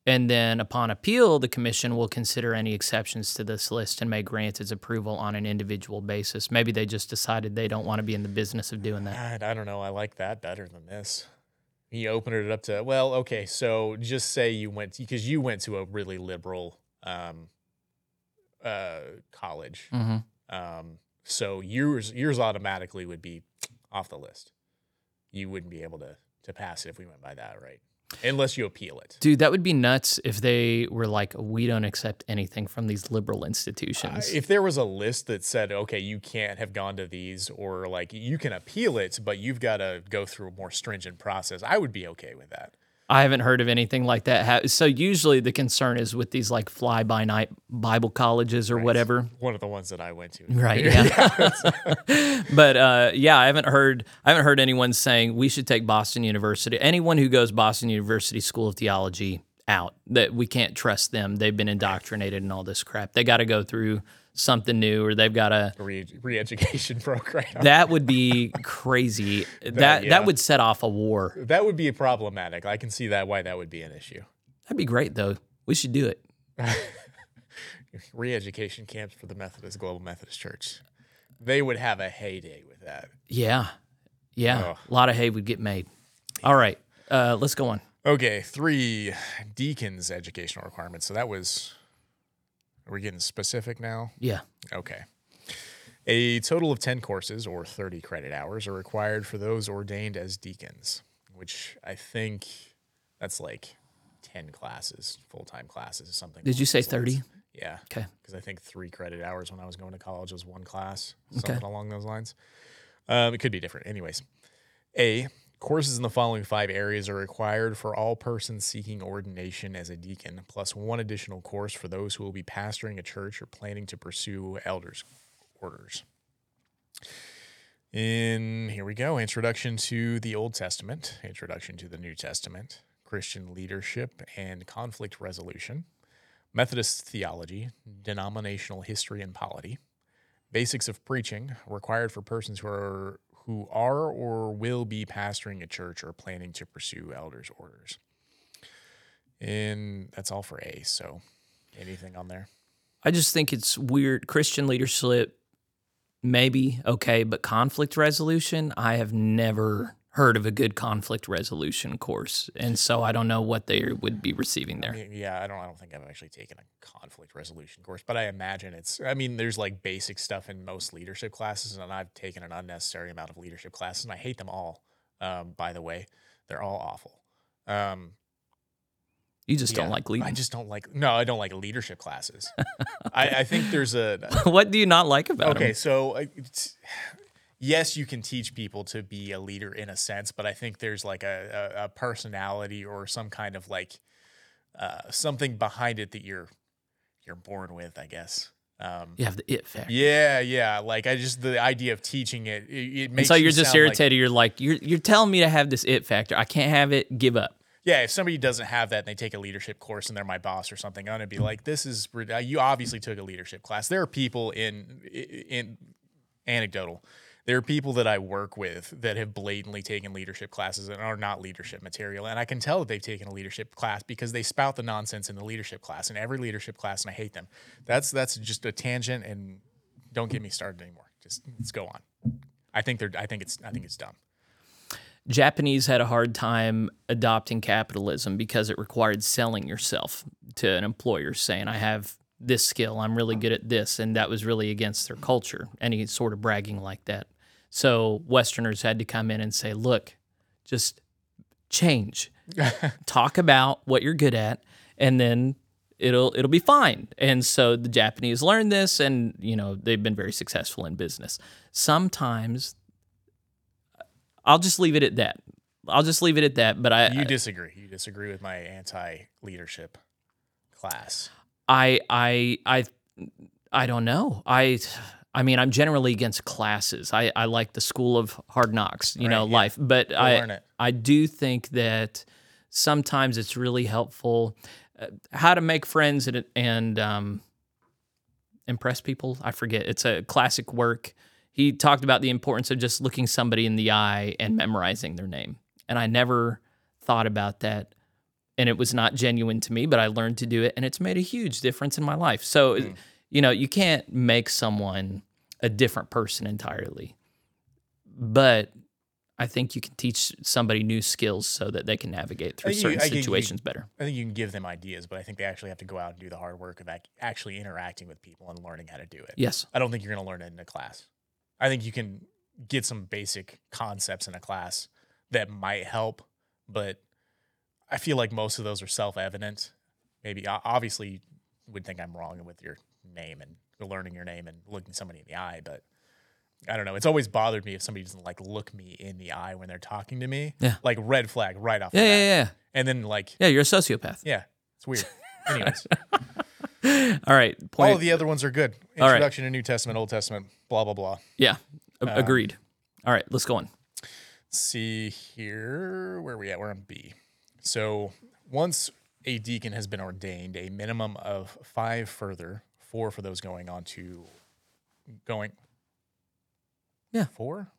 And then upon appeal, the commission will consider any exceptions to this list and may grant its approval on an individual basis. Maybe they just decided they don't want to be in the business of doing that. I, I don't know, I like that better than this. You opened it up to well, okay, so just say you went because you went to a really liberal um uh college. hmm Um, so yours yours automatically would be off the list. You wouldn't be able to to pass it if we went by that, right? Unless you appeal it. Dude, that would be nuts if they were like, we don't accept anything from these liberal Uh, institutions. if there was a list that said, okay, you can't have gone to these, or like you can appeal it, but you've got to go through a more stringent process, I would be okay with that. I haven't heard of anything like that. So usually the concern is with these like fly by night Bible colleges or whatever. One of the ones that I went to. Right. Yeah. but uh, yeah, I haven't heard. I haven't heard anyone saying we should take Boston University. Anyone who goes Boston University School of Theology out. That we can't trust them. They've been indoctrinated and all this crap. They got to go through something new, or they've got a Re- re-education program. That would be crazy. That that, yeah. would set off a war. that would be problematic. I can see that why that would be an issue. That'd be great though. We should do it. Re-education camps for the Methodist Global Methodist Church. They would have a heyday with that. Yeah. Yeah. Ugh. A lot of hay would get made. All right. Uh, let's go on. Okay, three deacons educational requirements. So that was. Are we getting specific now? Yeah. Okay. A total of 10 courses or 30 credit hours are required for those ordained as deacons, which I think that's like 10 classes, full time classes, or something. Did you say those lines. 30? Yeah. Okay. Because I think three credit hours when I was going to college was one class, Okay. something along those lines. Um, it could be different. Anyways, A, courses in the following five areas are required for all persons seeking ordination as a deacon, plus one additional course for those who will be pastoring a church or planning to pursue elders' orders. In here we go Introduction to the Old Testament, Introduction to the New Testament, Christian leadership and conflict resolution, Methodist theology, denominational history and polity, basics of preaching required for persons who are who are or will be pastoring a church or planning to pursue elders orders. And that's all for A. So, anything on there? I just think it's weird. Christian leadership, maybe okay, but conflict resolution, I have never heard of a good conflict resolution course, and so I don't know what they would be receiving there. Y- Yeah, I don't. I don't think I've actually taken a conflict resolution course, but I imagine it's. I mean, there's like basic stuff in most leadership classes, and I've taken an unnecessary amount of leadership classes, and I hate them all. Um, by the way, they're all awful. Um, You just Yeah, don't like leading. I just don't like. No, I don't like leadership classes. I, I think there's a what do you not like about okay. them? So uh, it's, yes, you can teach people to be a leader in a sense, but I think there's like a, a, a personality or some kind of like uh, something behind it that you're you're born with. I guess. Um, You have the it factor. yeah, yeah. Like I just the idea of teaching it. It, it And makes so you you're just sound like- irritated. you're like, you're you're telling me to have this it factor. I can't have it. Give up. Yeah, if somebody doesn't have that and they take a leadership course and they're my boss or something, I'm gonna be like, "This is uh, you obviously took a leadership class." There are people in in anecdotal. There are people that I work with that have blatantly taken leadership classes and are not leadership material, and I can tell that they've taken a leadership class because they spout the nonsense in the leadership class in every leadership class, and I hate them. That's that's just a tangent, and don't get me started anymore. Just let's go on. I think they're. I think it's. I think it's dumb. Japanese had a hard time adopting capitalism because it required selling yourself to an employer, saying, I have this skill, I'm really good at this. And that was really against their culture, any sort of bragging like that. So Westerners had to come in and say, look, just change. Talk about what you're good at, and then it'll it'll be fine. And so the Japanese learned this and you know, they've been very successful in business. Sometimes I'll just leave it at that. I'll just leave it at that. But I, You disagree. You disagree with my anti-leadership class. I, I, I, I don't know. I, I mean, I'm generally against classes. I, I like the school of hard knocks, you know, yeah. life. But Go I, learn it. I do think that sometimes it's really helpful uh, how to make friends and and um, impress people. I forget. It's a classic work. He talked about the importance of just looking somebody in the eye and memorizing their name. And I never thought about that. And it was not genuine to me, but I learned to do it. And it's made a huge difference in my life. So, you know, you can't make someone a different person entirely. But I think you can teach somebody new skills so that they can navigate through you- certain you- situations better. I think you can give them ideas, but I think they actually have to go out and do the hard work of ac- actually interacting with people and learning how to do it. Yes. I don't think you're going to learn it in a class. I think you can get some basic concepts in a class that might help, but I feel like most of those are self-evident. Maybe obviously you would think I'm wrong with your name and learning your name and looking somebody in the eye, but I don't know. It's always bothered me if somebody doesn't like look me in the eye when they're talking to me. Yeah. Like red flag right off. Yeah, the yeah, yeah. And then like Yeah, you're a sociopath. yeah, it's weird. Anyways, All right. Point. all of the other ones are good. All right. Introduction to New Testament, Old Testament, blah blah blah. yeah. a- Um, agreed. All right, let's go on. see here where are we at we're on b so once a deacon has been ordained a minimum of five further four for those going on to going Yeah. four?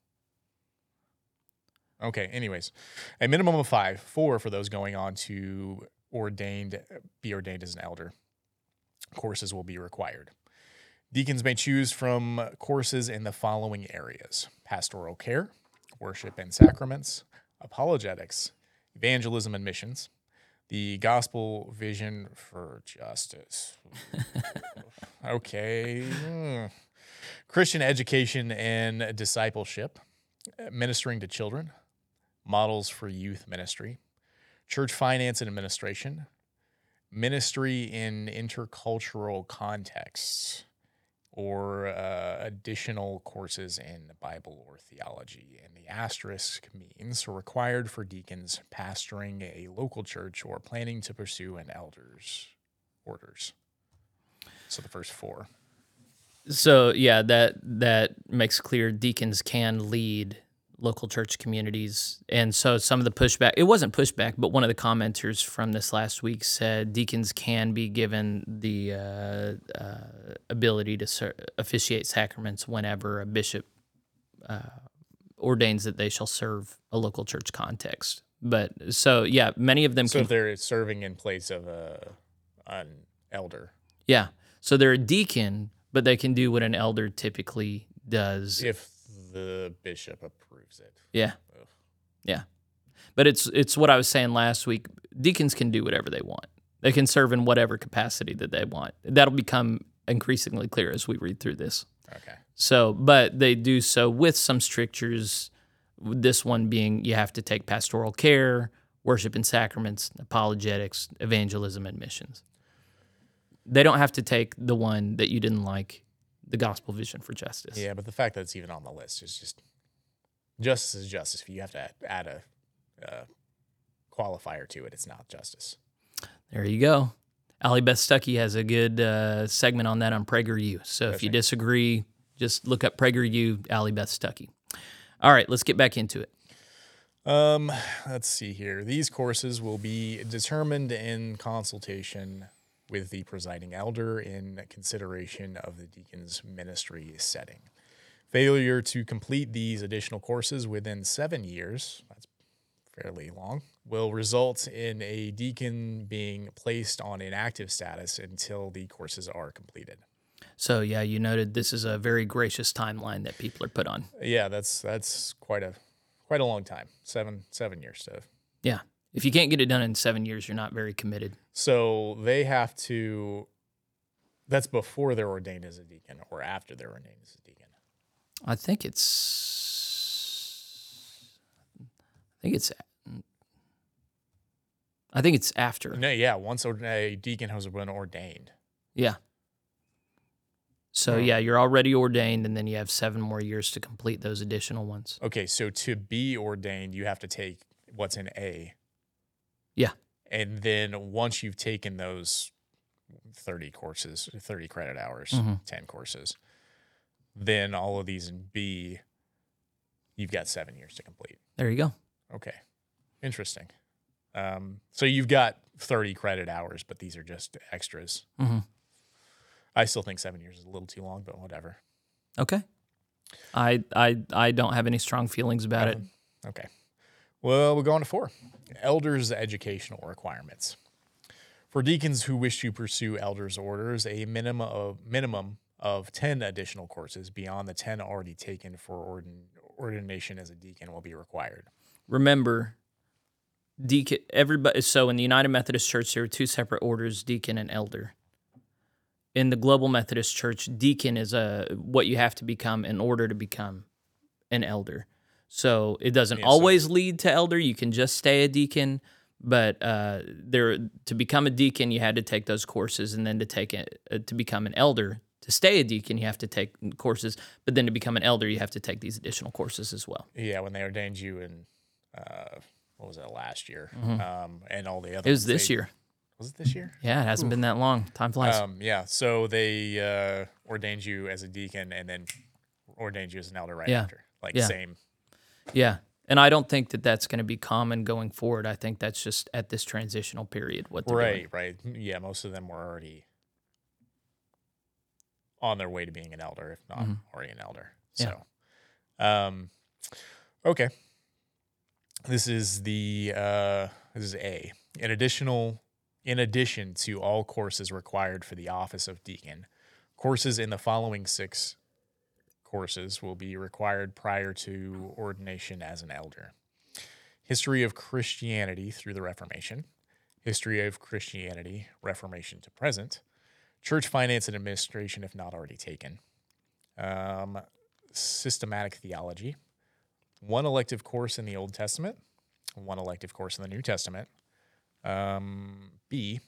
Okay anyways a minimum of five four for those going on to ordained be ordained as an elder. Courses will be required. Deacons may choose from courses in the following areas pastoral care worship and sacraments, apologetics, evangelism and missions, the gospel vision for justice. okay. hmm. Christian education and discipleship, ministering to children, models for youth ministry, church finance and administration, ministry in intercultural contexts, or uh, additional courses in Bible or theology. And the asterisk means required for deacons pastoring a local church or planning to pursue an elder's orders. So the first four. So yeah, that that makes clear deacons can lead local church communities, and so some of the pushback. It wasn't pushback, but one of the commenters from this last week said deacons can be given the uh, uh, ability to ser- officiate sacraments whenever a bishop uh, ordains that they shall serve a local church context. But so yeah, many of them So can they're serving in place of a an elder, Yeah. So they're a deacon, but they can do what an elder typically does. if the bishop approves it. Yeah. Ugh. Yeah. But it's it's what I was saying last week. Deacons can do whatever they want. They can serve in whatever capacity that they want. That'll become increasingly clear as we read through this. Okay. So, but they do so with some strictures. This one being you have to take pastoral care, worship and sacraments, apologetics, evangelism, and missions. They don't have to take the one that you didn't like, the gospel vision for justice. Yeah, but the fact that it's even on the list is just justice is justice. If you have to add, a, a qualifier to it, it's not justice. There you go. Allie Beth Stuckey has a good uh, segment on that on PragerU. So if you disagree, just look up PragerU, Allie Beth Stuckey. All right, let's get back into it. Um, let's see here. These courses will be determined in consultation with the presiding elder in consideration of the deacon's ministry setting. Failure to complete these additional courses within seven years, that's fairly long, will result in a deacon being placed on inactive status until the courses are completed. So yeah, you noted this is a very gracious timeline that people are put on. Yeah, that's that's quite a quite a long time. Seven seven years to Yeah. If you can't get it done in seven years, you're not very committed. So they have to. That's before they're ordained as a deacon, or after they're ordained as a deacon. I think it's. I think it's. I think it's after. No, yeah. Once a deacon has been ordained. Yeah. So yeah, you're already ordained, and then you have seven more years to complete those additional ones. Okay, so to be ordained, you have to take what's in A, Yeah. and then once you've taken those thirty courses, thirty credit hours, Mhm. ten courses, then all of these in B, you've got seven years to complete. There you go. Okay. Interesting. Um, so you've got 30 credit hours, but these are just extras. Mhm. I still think seven years is a little too long, but whatever. Okay. I I I don't have any strong feelings about it. Okay. Well, we'll go on to four elders' educational requirements. For deacons who wish to pursue elders' orders, a minimum of, minimum of 10 additional courses beyond the 10 already taken for ordin, ordination as a deacon will be required. Remember, deacon. Everybody. So in the United Methodist Church, there are two separate orders: deacon and elder. In the Global Methodist Church, deacon is a what you have to become in order to become an elder. So it doesn't Yeah, so- always lead to elder. You can just stay a deacon, but uh, there to become a deacon, you had to take those courses, and then to take it uh, to become an elder. To stay a deacon, you have to take courses, but then to become an elder, you have to take these additional courses as well. Yeah, when they ordained you in, uh, what was that last year? Um, and all the other Mm-hmm. It was this they- year. Was it this year? Yeah, it hasn't been that long. Time flies. Um, yeah. So they uh, ordained you as a deacon and then ordained you as an elder right Yeah. after. Like Yeah. same. Yeah. And I don't think that that's going to be common going forward. I think that's just at this transitional period what they're doing. Right, right. Yeah, most of them were already on their way to being an elder, if not Mhm. already an elder. Yeah. So, um, okay. This is the uh, this is A. An additional, in addition to all courses required for the office of deacon, courses in the following six courses will be required prior to ordination as an elder. History of Christianity through the Reformation, History of Christianity, Reformation to present, Church Finance and Administration, if not already taken, um, Systematic Theology, one elective course in the Old Testament, one elective course in the New Testament. Um, B,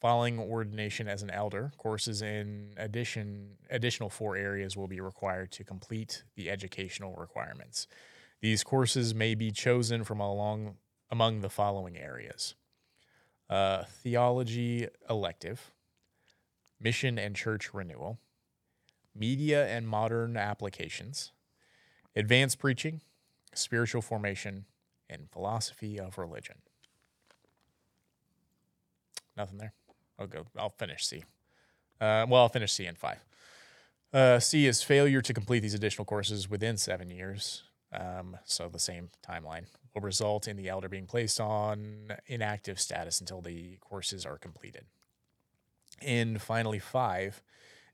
following ordination as an elder, courses in addition additional four areas will be required to complete the educational requirements. These courses may be chosen from along among the following areas: uh, theology elective, mission and church renewal, media and modern applications, advanced preaching, spiritual formation, and philosophy of religion. Nothing there. I'll go. I'll finish C. Uh, well, I'll finish C in five. Uh, C is failure to complete these additional courses within seven years. Um, so the same timeline will result in the elder being placed on inactive status until the courses are completed. And finally, five,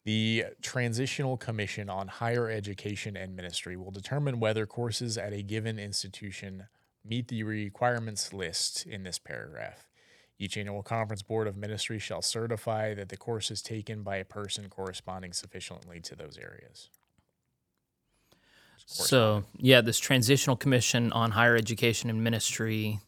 the Transitional Commission on Higher Education and Ministry will determine whether courses at a given institution meet the requirements list in this paragraph. Each annual conference board of ministry shall certify that the course is taken by a person corresponding sufficiently to those areas. So, yeah, this Transitional Commission on Higher Education and Ministry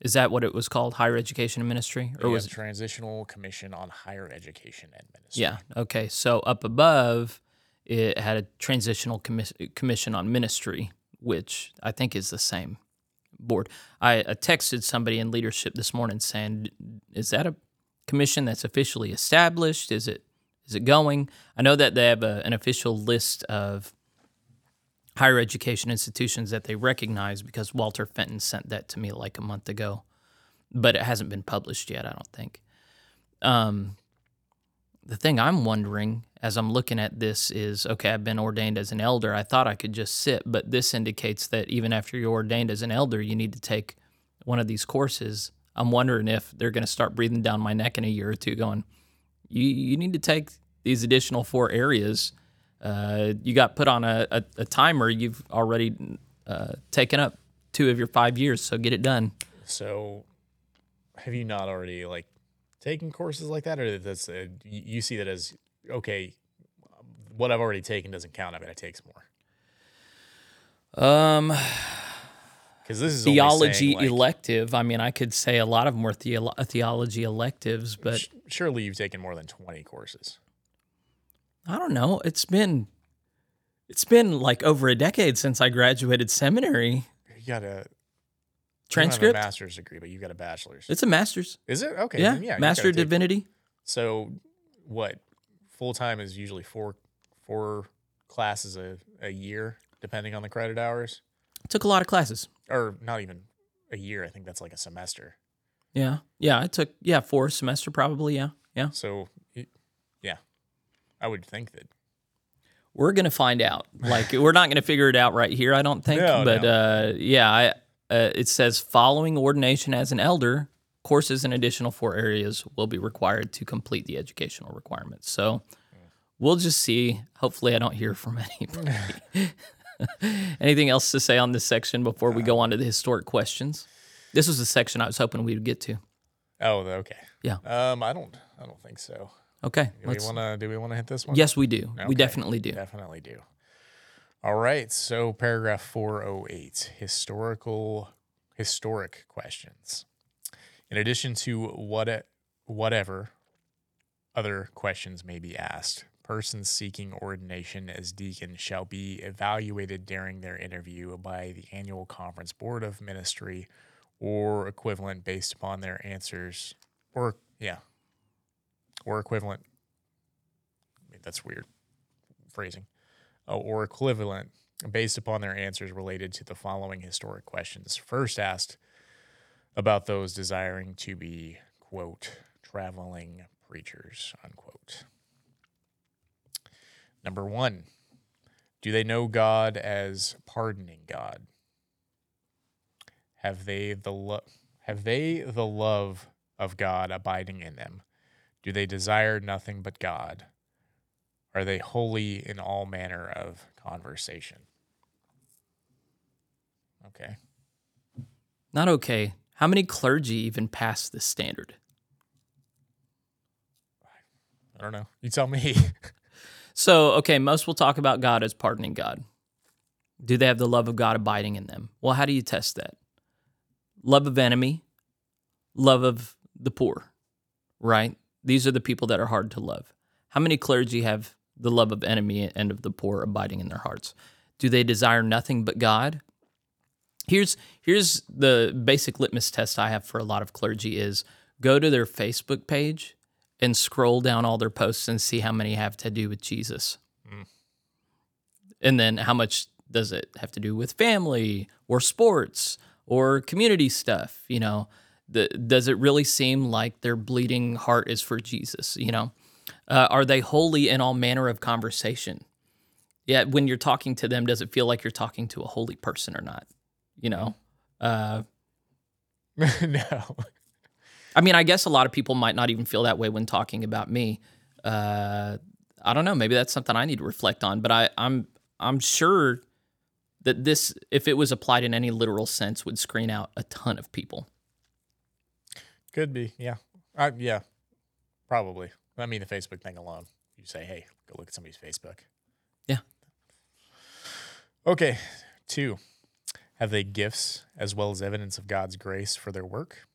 Is that what it was called? Higher Education and Ministry, or Yeah, was it? Transitional Commission on Higher Education and Ministry. Yeah. Okay. So up above, it had a Transitional Commis- Commission on Ministry, which I think is the same board. I, texted somebody in leadership this morning saying, "Is that a commission that's officially established? Is it is it going?" I know that they have a, an official list of higher education institutions that they recognize because Walter Fenton sent that to me like a month ago, but it hasn't been published yet. I don't think. Um, the thing I'm wondering as I'm looking at this is okay, I've been ordained as an elder. I thought I could just sit, but this indicates that even after you're ordained as an elder, you need to take one of these courses. I'm wondering if they're going to start breathing down my neck in a year or two, going, you, you need to take these additional four areas. Uh, you got put on a, a, a timer. You've already uh, taken up two of your five years, so get it done. So, have you not already like taken courses like that, or that's uh, you you see that as okay? What I've already taken doesn't count. I got to take some more Um, because this is theology like, elective. I mean, I could say a lot of were theolo- theology electives, but sh- surely you've taken more than twenty courses. I don't know. It's been it's been like over a decade since I graduated seminary. You got a you have a Transcript. master's degree, but you've got a bachelor's. It's a master's. Is it okay? Yeah, yeah. Master of Divinity. So, what full time is usually four four classes a, a year, depending on the credit hours, Took a lot of classes. or not even a year. I think that's like a semester. Yeah, yeah. I took yeah four semester probably. Yeah, yeah. So, yeah, I would think that. We're gonna find out. Like we're not gonna figure it out right here. I don't think. No, but no. uh, yeah, I, uh, it says following ordination as an elder, courses in additional four areas will be required to complete the educational requirements. So we'll just see. Hopefully, I don't hear from anybody. Anything else to say on this section before we go on to the historic questions? This was the section I was hoping we would get to. Oh, okay. Yeah. Um, I don't. I don't think so. Okay. Do we want to? Do we want to hit this one? yes, we do. We definitely do. Definitely do. All right. So, paragraph four hundred eight: historical, historic questions. In addition to what, whatever other questions may be asked, persons seeking ordination as deacon shall be evaluated during their interview by the annual conference board of ministry or equivalent based upon their answers or yeah or equivalent. Wait, that's weird phrasing. Uh, or equivalent based upon their answers related to the following historic questions. First asked about those desiring to be quote traveling preachers unquote. Number one do they know god as pardoning god? Have they the lo- have they the love of god abiding in them? Do they desire nothing but god? Are they holy in all manner of conversation? Okay. Not okay. How many clergy even pass this standard? i don't know you tell me So, okay, most will talk about God as pardoning God. Do they have the love of God abiding in them? Well, how do you test that? Love of enemy, love of the poor, right? These are the people that are hard to love. How many clergy have the love of enemy and of the poor abiding in their hearts? Do they desire nothing but God? Here's here's the basic litmus test I have for a lot of clergy is go to their Facebook page and scroll down all their posts and see how many have to do with Jesus. And then how much does it have to do with family or sports or community stuff, you know? The, does it really seem like their bleeding heart is for Jesus, you know? Uh, are they holy in all manner of conversation? Yeah, when you're talking to them, does it feel like you're talking to a holy person or not? You know? Uh, no I mean, I guess a lot of people might not even feel that way when talking about me. Uh, I don't know. Maybe that's something I need to reflect on. But I, I'm I'm sure that this, if it was applied in any literal sense, would screen out a ton of people. could be yeah uh, yeah probably i mean the facebook thing alone you say hey go look at somebody's facebook Yeah. okay two Have they gifts as well as evidence of God's grace for their work?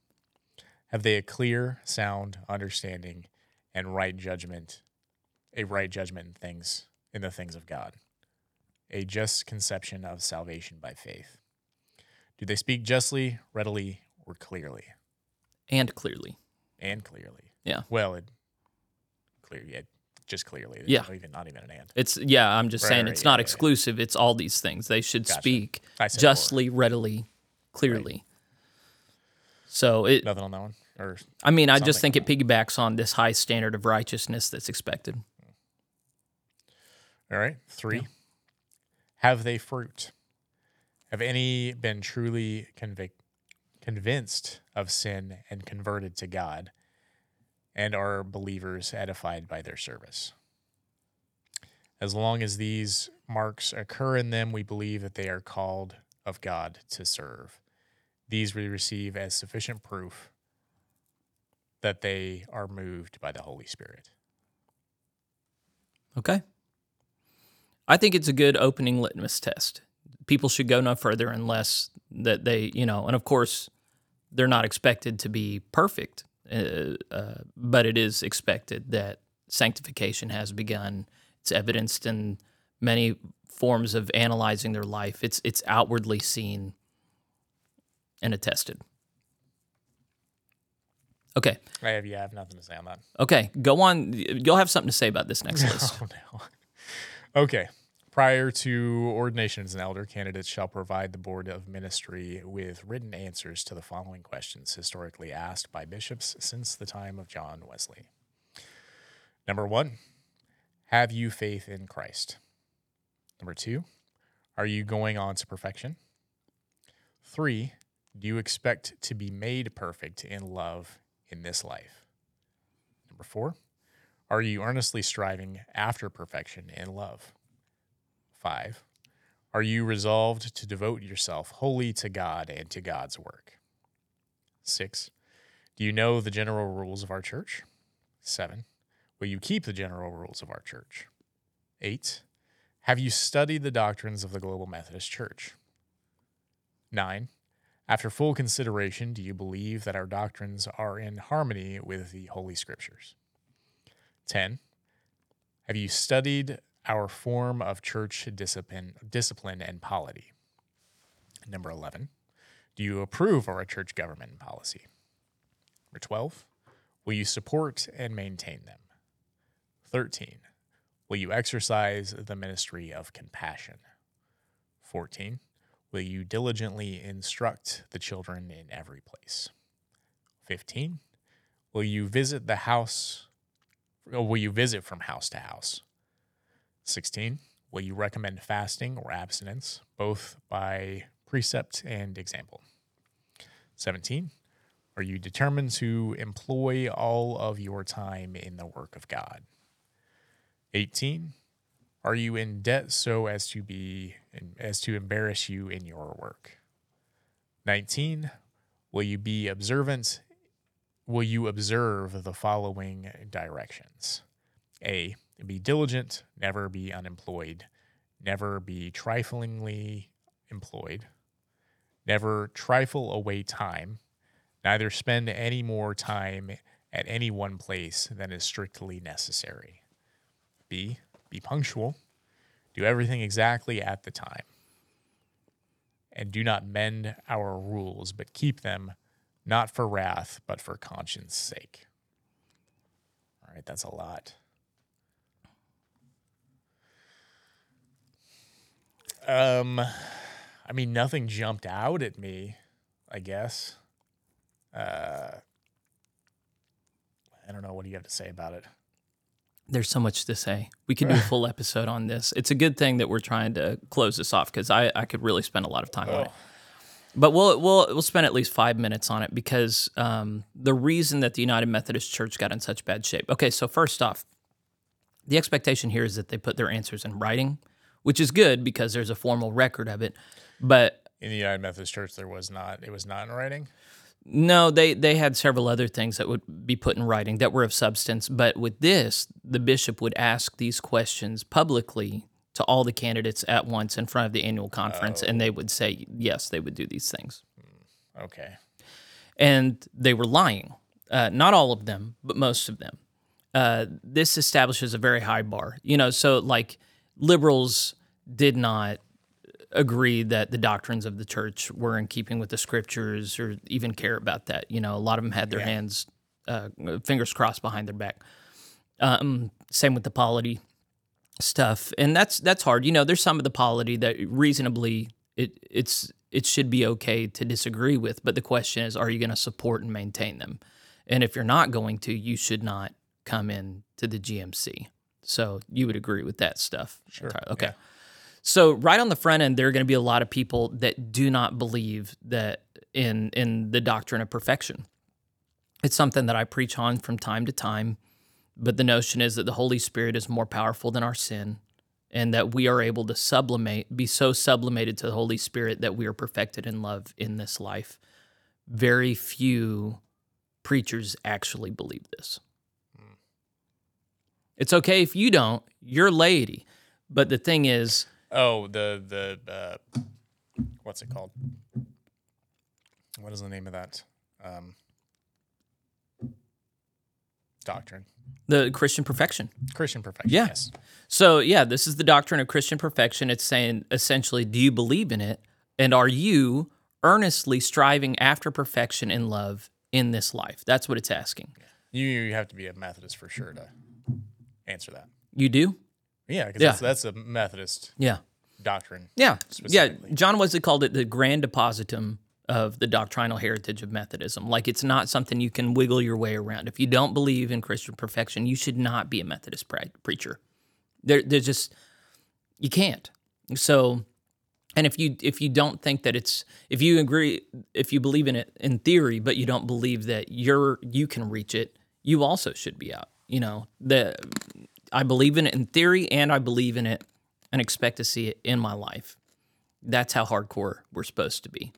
Have they a clear, sound understanding and right judgment, a right judgment in things in the things of God? A just conception of salvation by faith. Do they speak justly, readily, or clearly? And clearly. And clearly. Yeah. Well, it clear yeah, just clearly. There's Yeah. no even not even an and. It's yeah, I'm just Right, saying right, it's yeah, not yeah, yeah. exclusive. It's all these things. They should Gotcha. speak justly, readily, clearly. So it Nothing on that one? Or I mean, I just think it piggybacks on this high standard of righteousness that's expected. all right. Three. Have they fruit? Have any been truly convic- convinced of sin and converted to God, and are believers edified by their service? As long as these marks occur in them, we believe that they are called of God to serve. These we receive as sufficient proof that they are moved by the Holy Spirit. Okay. I think it's a good opening litmus test. People should go no further unless that they, you know, and of course, they're not expected to be perfect, uh, uh, but it is expected that sanctification has begun. It's evidenced in many forms of analyzing their life. It's it's outwardly seen and attested. Okay, I have, yeah, I have nothing to say on that. okay, go on. You'll have something to say about this next list. Oh, no. Okay. Prior to ordination as an elder, candidates shall provide the Board of Ministry with written answers to the following questions historically asked by bishops since the time of John Wesley. Number one, have you faith in Christ? Number two, are you going on to perfection? Three, do you expect to be made perfect in love in this life? Number four, are you earnestly striving after perfection in love? Five, are you resolved to devote yourself wholly to God and to God's work? Six, do you know the general rules of our church? Seven, will you keep the general rules of our church? Eight, have you studied the doctrines of the Global Methodist Church? Nine, after full consideration, do you believe that our doctrines are in harmony with the Holy Scriptures? 10. Have you studied our form of church discipline, discipline and polity? Number 11. Do you approve of our church government and policy? Number 12. Will you support and maintain them? 13. Will you exercise the ministry of compassion? 14. Will you diligently instruct the children in every place? 15. Will you visit the house or will you visit from house to house? 16. Will you recommend fasting or abstinence, both by precept and example? 17. Are you determined to employ all of your time in the work of God? 18. Are you in debt so as to be as to embarrass you in your work? 19. Will you be observant will you observe the following directions? A. Be diligent, never be unemployed, never be triflingly employed, never trifle away time, neither spend any more time at any one place than is strictly necessary. B. Be punctual, do everything exactly at the time, and do not mend our rules, but keep them not for wrath, but for conscience sake. All right, that's a lot. Um, I mean, nothing jumped out at me, I guess. Uh, I don't know. What do you have to say about it? There's so much to say. We could do a full episode on this. It's a good thing that we're trying to close this off because I, I could really spend a lot of time on it. But we'll we'll we'll spend at least five minutes on it because um, the reason that the United Methodist Church got in such bad shape. Okay, so first off, the expectation here is that they put their answers in writing, which is good because there's a formal record of it. But In the United Methodist Church, there was not. It was not in writing. no, they they had several other things that would be put in writing that were of substance. But with this, the bishop would ask these questions publicly to all the candidates at once in front of the annual conference, and they would say yes, they would do these things, Okay. and they were lying. Uh, not all of them, but most of them. Uh, this establishes a very high bar. You know, so like liberals did not agree that the doctrines of the church were in keeping with the scriptures or even care about that. You know, a lot of them had their Yeah. hands, uh, fingers crossed behind their back. Um, same with the polity stuff, and that's that's hard. You know, there's some of the polity that reasonably it it's it should be okay to disagree with, but the question is, are you going to support and maintain them? And if you're not going to, you should not come in to the GMC. So you would agree with that stuff. Sure. Okay. Yeah. So right on the front end, there are going to be a lot of people that do not believe that in in the doctrine of perfection. It's something that I preach on from time to time, but the notion is that the Holy Spirit is more powerful than our sin, and that we are able to sublimate, be so sublimated to the Holy Spirit that we are perfected in love in this life. Very few preachers actually believe this. It's okay if you don't, you're laity. But the thing is, Oh, the the uh, what's it called? What is the name of that um, doctrine? the Christian perfection. Christian perfection. Yeah. Yes. So, yeah, this is the doctrine of Christian perfection. It's saying essentially, do you believe in it? And are you earnestly striving after perfection in love in this life? That's what it's asking. You you have to be a Methodist for sure to answer that. You do? Yeah, because Yeah. that's, that's a Methodist Yeah. doctrine. Yeah. Yeah. John Wesley called it the grand depositum of the doctrinal heritage of Methodism. Like it's not something you can wiggle your way around. If you don't believe in Christian perfection, you should not be a Methodist pre- preacher. There, there's just you can't. So, and if you if you don't think that it's if you agree if you believe in it in theory, but you don't believe that you're you can reach it, you also should be out. You know the I believe in it in theory, and I believe in it and expect to see it in my life. That's how hardcore we're supposed to be.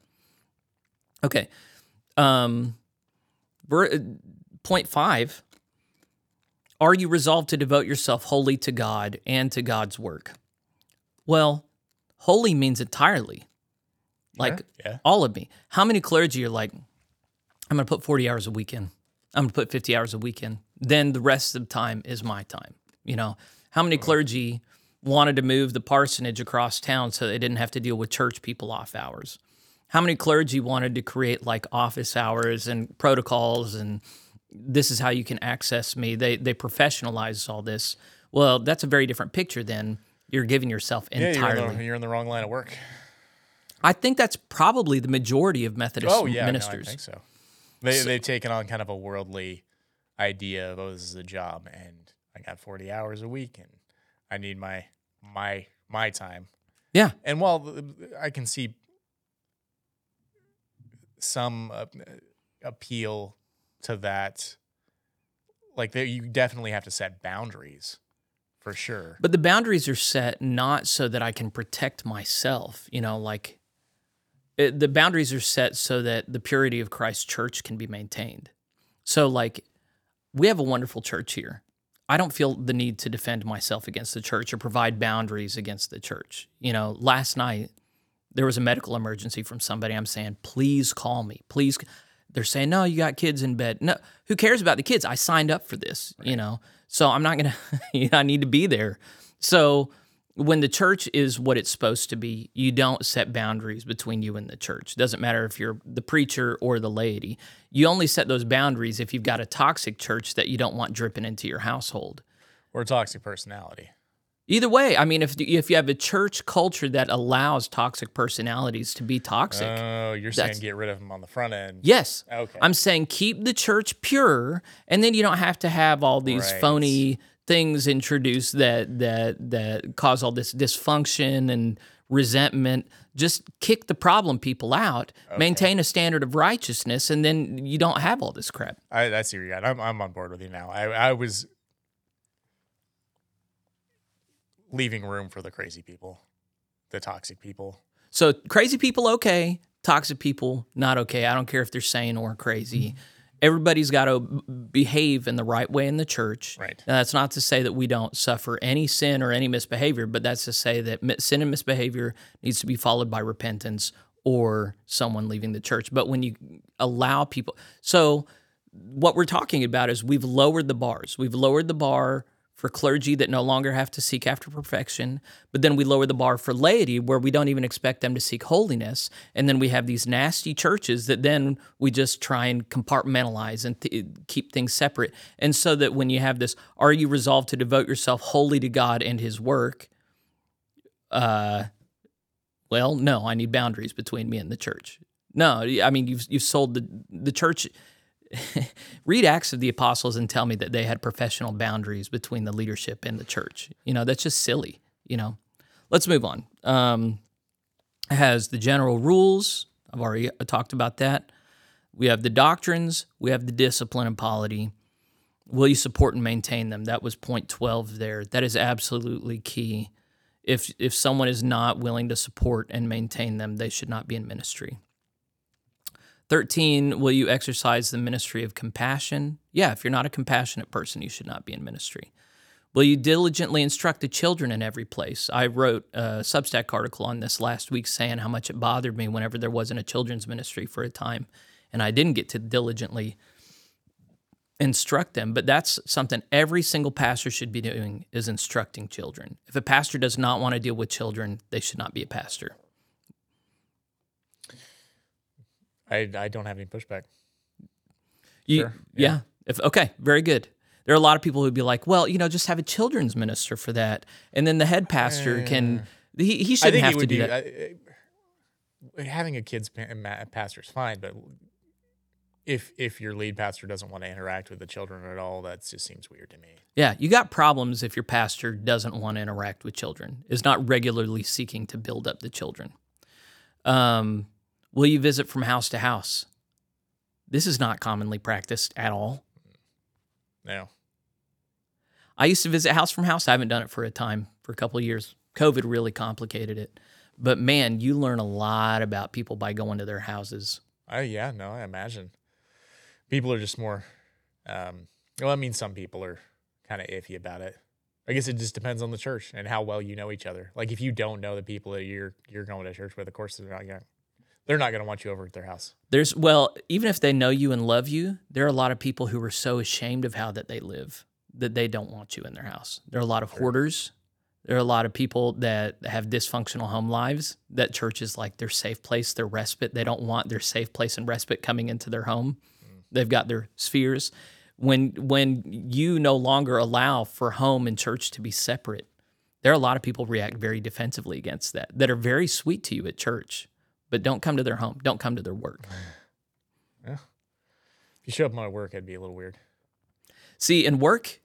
Okay. Um, uh, point five Are you resolved to devote yourself wholly to God and to God's work? Well, holy means entirely. Like Sure, yeah. all of me. How many clergy are like, I'm going to put 40 hours a week in. I'm going to put 50 hours a week in. Then the rest of the time is my time. You know, how many clergy wanted to move the parsonage across town so they didn't have to deal with church people off hours? How many clergy wanted to create like office hours and protocols and this is how you can access me? They they professionalize all this. Well, that's a very different picture than you're giving yourself Yeah, you're entirely. in, the, you're in the wrong line of work. I think that's probably the majority of Methodist Oh yeah, ministers. No, I think so. They they've taken on kind of a worldly idea of oh this is a job and I got 40 hours a week and I need my my my time. Yeah. And while I can see some uh, appeal to that, like they, you definitely have to set boundaries for sure. But the boundaries are set not so that I can protect myself, you know, like it, the boundaries are set so that the purity of Christ's church can be maintained. So, like, we have a wonderful church here. I don't feel the need to defend myself against the church or provide boundaries against the church. You know, last night there was a medical emergency from somebody. I'm saying, please call me. Please. They're saying, no, you got kids in bed. No, who cares about the kids? I signed up for this, you know, so I'm not going to, you know, I need to be there. So when the church is what it's supposed to be, you don't set boundaries between you and the church. It Doesn't matter if you're the preacher or the laity. You only set those boundaries if you've got a toxic church that you don't want dripping into your household. Or a toxic personality. Either way, I mean, if if you have a church culture that allows toxic personalities to be toxic, Oh, you're saying get rid of them on the front end. yes, Okay. I'm saying keep the church pure, and then you don't have to have all these Right. phony things introduced that that that cause all this dysfunction and resentment. Just kick the problem people out, maintain a standard of righteousness, and then you don't have all this crap. I, I see where you're at. I'm, I'm on board with you now. I, I was leaving room for the crazy people, the toxic people. So crazy people okay, toxic people not okay. I don't care if they're sane or crazy. Mm-hmm. Everybody's got to behave in the right way in the church. Right. Now, that's not to say that we don't suffer any sin or any misbehavior, but that's to say that sin and misbehavior needs to be followed by repentance or someone leaving the church. But when you allow people, so what we're talking about is we've lowered the bars. We've lowered the bar for clergy that no longer have to seek after perfection, but then we lower the bar for laity where we don't even expect them to seek holiness. And then we have these nasty churches that then we just try and compartmentalize and th- keep things separate. And so that when you have this, are you resolved to devote yourself wholly to God and his work? Uh, well, no, I need boundaries between me and the church. No, I mean you've you've sold the the church read Acts of the Apostles and tell me that they had professional boundaries between the leadership and the church. You know, that's just silly. You know, let's move on. Um, has the general rules. I've already talked about that. We have the doctrines. We have the discipline and polity. Will you support and maintain them? That was point 12 there. That is absolutely key. If, if someone is not willing to support and maintain them, they should not be in ministry. 13, will you exercise the ministry of compassion? Yeah, if you're not a compassionate person, you should not be in ministry. Will you diligently instruct the children in every place? I wrote a Substack article on this last week saying how much it bothered me whenever there wasn't a children's ministry for a time and I didn't get to diligently instruct them. But that's something every single pastor should be doing is instructing children. If a pastor does not want to deal with children, they should not be a pastor. I, I don't have any pushback. You, Sure, yeah. If okay, very good. There are a lot of people who'd be like, well, you know, just have a children's minister for that, and then the head pastor can. He, he shouldn't have to do be that. uh, uh, having a kids pastor is fine, but if if your lead pastor doesn't want to interact with the children at all, that just seems weird to me. Yeah, you got problems if your pastor doesn't want to interact with children, is not regularly seeking to build up the children. Um, will you visit from house to house? This is not commonly practiced at all. No, I used to visit house from house. I haven't done it for a time, for a couple of years. COVID really complicated it. But man, you learn a lot about people by going to their houses. I yeah, no, I imagine people are just more. Um, well, I mean, some people are kind of iffy about it. I guess it just depends on the church and how well you know each other. Like if you don't know the people that you're you're going to church with, of course they're not gonna they're not gonna want you over at their house. There's well, even if they know you and love you, there are a lot of people who are so ashamed of how that they live that they don't want you in their house. There are a lot of hoarders. There are a lot of people that have dysfunctional home lives that church is like their safe place, their respite. They don't want their safe place and respite coming into their home. Mm. They've got their spheres. When when you no longer allow for home and church to be separate, there are a lot of people react very defensively against that that are very sweet to you at church, but don't come to their home, don't come to their work. If you show up at my work, I'd be a little weird. See, in work,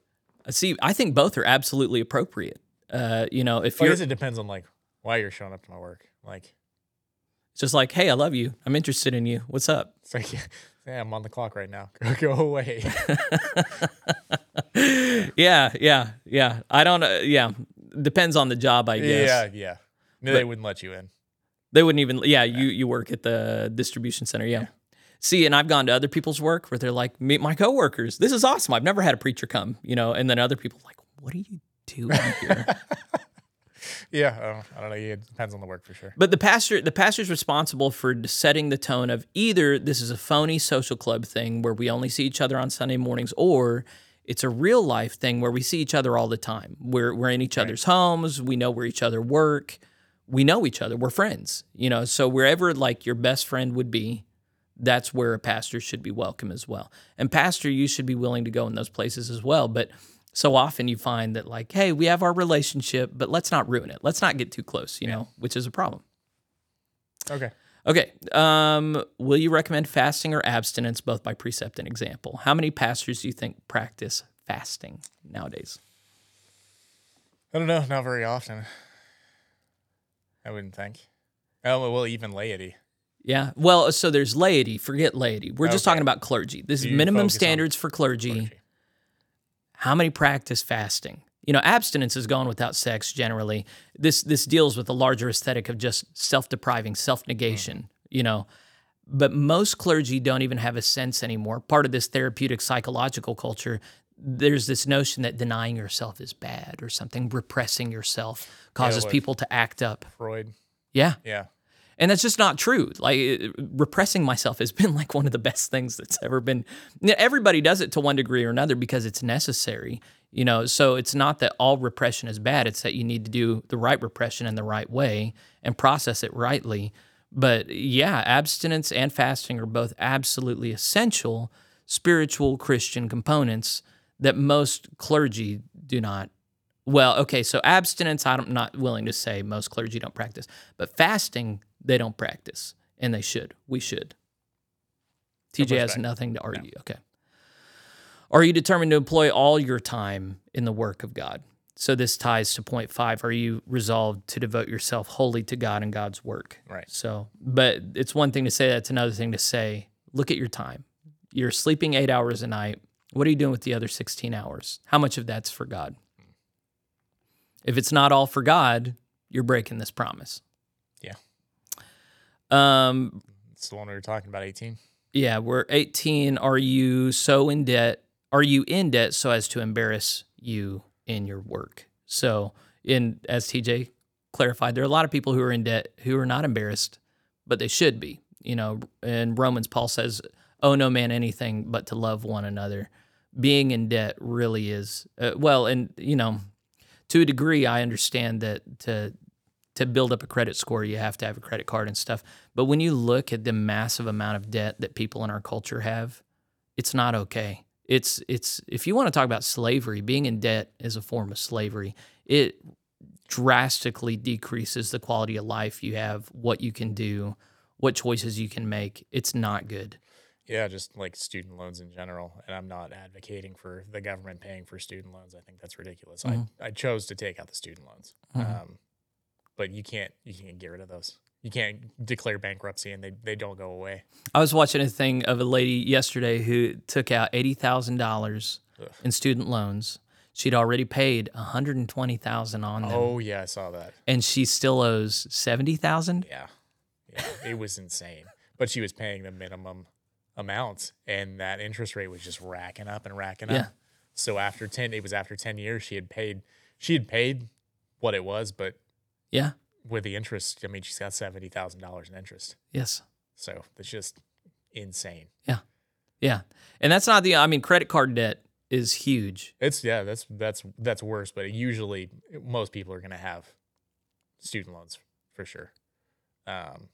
see, I think both are absolutely appropriate. Uh, you know, if Well, I guess it depends on like why you're showing up to my work. Like it's just like, hey, I love you, I'm interested in you. What's up? it's like yeah, I'm on the clock right now. Go away. yeah, yeah, yeah. I don't. Uh, yeah, depends on the job, I guess. yeah, yeah. No, they wouldn't let you in. They wouldn't even. Yeah, you you work at the distribution center. Yeah. See, and I've gone to other people's work where they're like, meet my coworkers. This is awesome. I've never had a preacher come, you know, and then other people are like, what are you doing here? Yeah, I don't, I don't know. It depends on the work for sure. But the pastor, the pastor's responsible for setting the tone of either this is a phony social club thing where we only see each other on Sunday mornings, or it's a real life thing where we see each other all the time. We're we're in each other's homes. We know where each other work. We know each other. We're friends. You know, so wherever like your best friend would be, that's where a pastor should be welcome as well. And pastor, you should be willing to go in those places as well. But so often you find that like, hey, we have our relationship, but let's not ruin it. Let's not get too close. You know, which is a problem. Okay. Okay. Um, will you recommend fasting or abstinence, both by precept and example? How many pastors do you think practice fasting nowadays? I don't know. Not very often. I wouldn't think. Oh well, even laity. Yeah. Well, so there's laity. Forget laity. We're just Okay. talking about clergy. This is minimum standards for clergy. Clergy. How many practice fasting? You know, abstinence is gone without sex generally. This this deals with the larger aesthetic of just self-depriving, self-negation, hmm. you know. But most clergy don't even have a sense anymore. Part of this therapeutic psychological culture, there's this notion that denying yourself is bad or something, repressing yourself causes like- people to act up. Freud. Yeah. Yeah. And that's just not true. Like uh, repressing myself has been like one of the best things that's ever been. Everybody does it to one degree or another because it's necessary, you know. So it's not that all repression is bad. It's that you need to do the right repression in the right way and process it rightly. But yeah, abstinence and fasting are both absolutely essential spiritual Christian components that most clergy do not well, okay, so abstinence, I'm not willing to say most clergy don't practice, but fasting, they don't practice, and they should. We should. TJ has nothing to argue. Okay. Are you determined to employ all your time in the work of God? So this ties to point five. Are you resolved to devote yourself wholly to God and God's work? Right. So, but it's one thing to say that, it's another thing to say, look at your time. You're sleeping eight hours a night. What are you doing with the other 16 hours? How much of that's for God? If it's not all for God, you're breaking this promise. Yeah. Um, It's the one we were talking about, 18. yeah, we're 18. Are you so in debt? Are you in debt so as to embarrass you in your work? So, in as TJ clarified, there are a lot of people who are in debt who are not embarrassed, but they should be. You know, in Romans, Paul says, "Oh no man anything but to love one another." Being in debt really is uh, well, and you know, to a degree, I understand that to to build up a credit score, you have to have a credit card and stuff. But when you look at the massive amount of debt that people in our culture have, it's not okay. It's it's if you want to talk about slavery, being in debt is a form of slavery. It drastically decreases the quality of life you have, what you can do, what choices you can make. It's not good. Yeah, just like student loans in general. And I'm not advocating for the government paying for student loans. I think that's ridiculous. Mhm. I, I chose to take out the student loans. Mhm. Um, but you can't you can't get rid of those. You can't declare bankruptcy and they, they don't go away. I was watching a thing of a lady yesterday who took out eighty thousand dollars in student loans. She'd already paid one hundred and twenty thousand on them. Oh yeah, I saw that. and she still owes seventy thousand. Yeah. Yeah. it was insane. But she was paying the minimum amount and that interest rate was just racking up and racking Yeah. up. So after 10 it was after 10 years she had paid she had paid what it was, but Yeah. with the interest, I mean she's got $70,000 in interest. Yes. So it's just insane. Yeah. Yeah, and that's not the. I mean, credit card debt is huge. It's yeah, that's that's that's worse, but usually most people are going to have student loans for sure. Um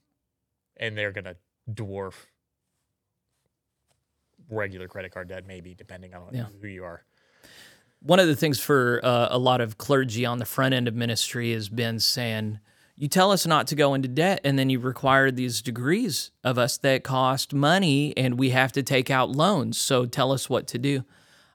and they're going to dwarf regular credit card debt maybe depending on Yeah. who you are. One of the things for uh, a lot of clergy on the front end of ministry has been saying, "You tell us not to go into debt, and then you require these degrees of us that cost money, and we have to take out loans. So tell us what to do."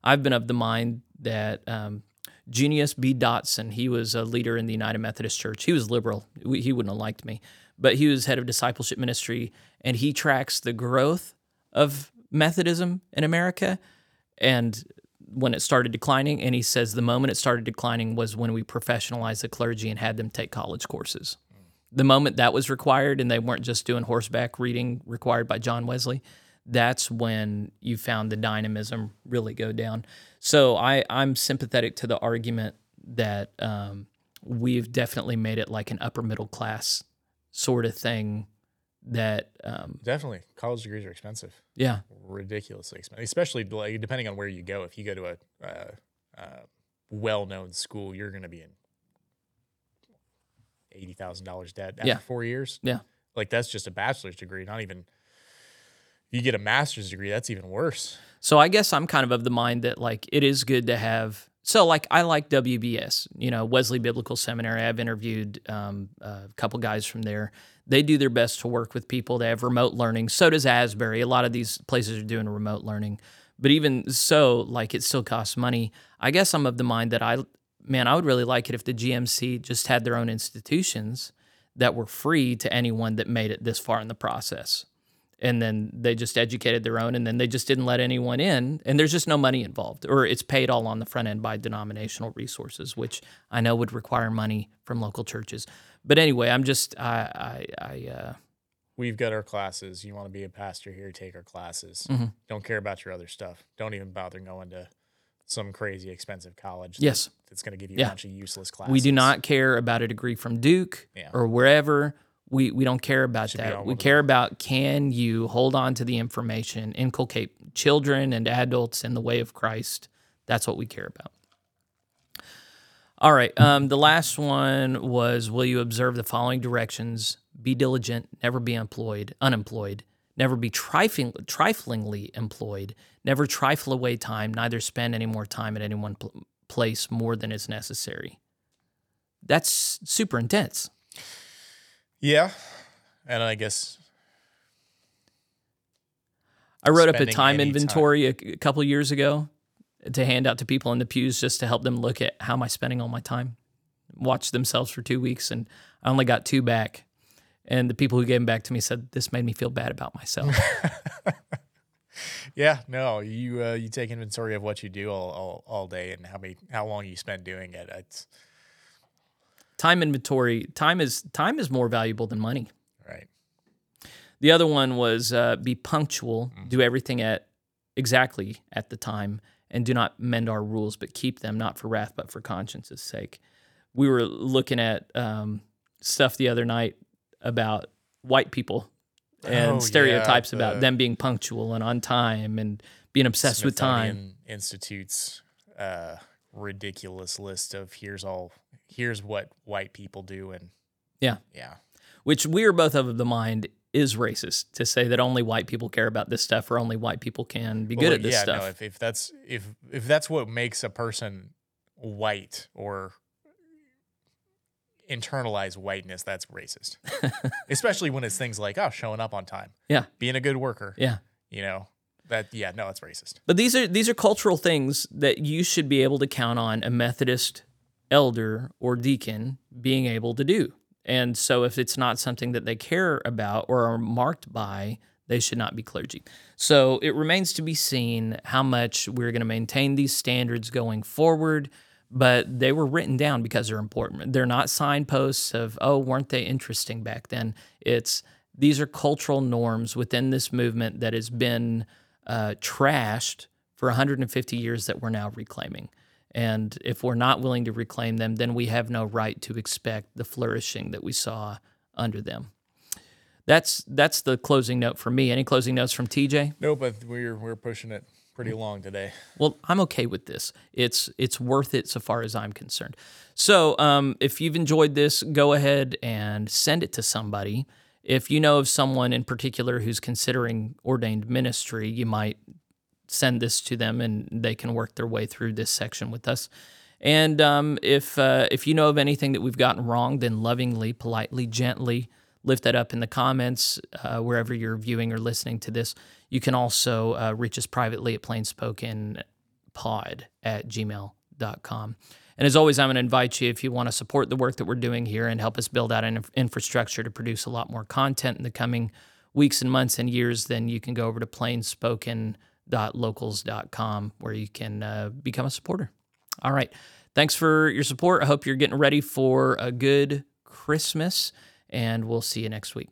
I've been of the mind that um, Junius B. Dotson, he was a leader in the United Methodist Church. He was liberal. We- He wouldn't have liked me, but he was head of discipleship ministry, and he tracks the growth of Methodism in America and when it started declining. And he says the moment it started declining was when we professionalized the clergy and had them take college courses. The moment that was required and they weren't just doing horseback reading required by John Wesley, that's when you found the dynamism really go down. So I, I'm sympathetic to the argument that um, we've definitely made it like an upper middle class sort of thing that, um, Definitely. College degrees are expensive. yeah, Ridiculously expensive. Especially like depending on where you go. If you go to a uh, uh, well-known school, you're going to be in $80,000 debt after Yeah. 4 years. Yeah. Like that's just a bachelor's degree, not even If you get a master's degree, that's even worse. So I guess I'm kind of of the mind that like it is good to have. So like I like WBS, you know, Wesley Biblical Seminary. I've interviewed um, a couple guys from there. They do their best to work with people. They have remote learning. So does Asbury. A lot of these places are doing remote learning. But even so, like it still costs money. I guess I'm of the mind that I, man, I would really like it if the GMC just had their own institutions that were free to anyone that made it this far in the process and then they just educated their own and then they just didn't let anyone in and there's just no money involved or it's paid all on the front end by denominational resources which i know would require money from local churches but anyway i'm just i i, I uh we've got our classes. You want to be a pastor here, take our classes. Mhm. Don't care about your other stuff. Don't even bother going to some crazy expensive college. Yes. That's going to give you Yeah. a bunch of useless classes. We do not care about a degree from Duke Yeah. or wherever. We, we don't care about that. We care about can you hold on to the information, inculcate children and adults in the way of Christ. That's what we care about. All right. Um, the last one was Will you observe the following directions? Be diligent, never be employed, unemployed, never be trifling, triflingly employed, never trifle away time, neither spend any more time at any one pl- place more than is necessary. That's super intense. Yeah. And I guess I wrote up a time any time. inventory a, a couple years ago to hand out to people in the pews just to help them look at how am I spending all my time. Watch themselves for two weeks, and I only got two back. And the people who gave them back to me said this made me feel bad about myself. Yeah, no, you uh, you take inventory of what you do all, all, all day and how many how long you spend doing it. It's time inventory. Time is time is more valuable than money. right. The other one was uh, be punctual, Mm-hmm. do everything at exactly at the time, and do not mend our rules, but keep them not for wrath, but for conscience's sake. We were looking at um, stuff the other night about white people and Oh, stereotypes yeah, about them being punctual and on time and being obsessed with time. Institute's uh, ridiculous list of here's all here's what white people do and Yeah. yeah which we are both of the mind is racist to say that only white people care about this stuff or only white people can be good at this yeah, stuff. No, if, if that's if if that's what makes a person white or internalize whiteness, that's racist. Especially when it's things like oh, showing up on time, yeah, being a good worker. yeah. You know that yeah, no, it's racist. But these are these are cultural things that you should be able to count on a Methodist elder or deacon being able to do. And so if it's not something that they care about or are marked by, they should not be clergy. So it remains to be seen how much we're going to maintain these standards going forward, but they were written down because they're important. They're not signposts of, oh, weren't they interesting back then? It's these are cultural norms within this movement that has been uh, trashed for 150 years that we're now reclaiming. And if we're not willing to reclaim them, then we have no right to expect the flourishing that we saw under them. That's that's the closing note for me. Any closing notes from TJ? No, but we're we're pushing it pretty long today. Well, I'm okay with this. It's it's worth it so far as I'm concerned. So, um, if you've enjoyed this, go ahead and send it to somebody. If you know of someone in particular who's considering ordained ministry, you might send this to them, and they can work their way through this section with us. And um, if uh, if you know of anything that we've gotten wrong, then lovingly, politely, gently lift that up in the comments uh, wherever you're viewing or listening to this. You can also uh, reach us privately at plainspokenpod at gmail.com. And as always, I'm going to invite you if you want to support the work that we're doing here and help us build out an infrastructure to produce a lot more content in the coming weeks and months and years, then you can go over to plainspoken.locals.com where you can uh, become a supporter. All right. Thanks for your support. I hope you're getting ready for a good Christmas, and we'll see you next week.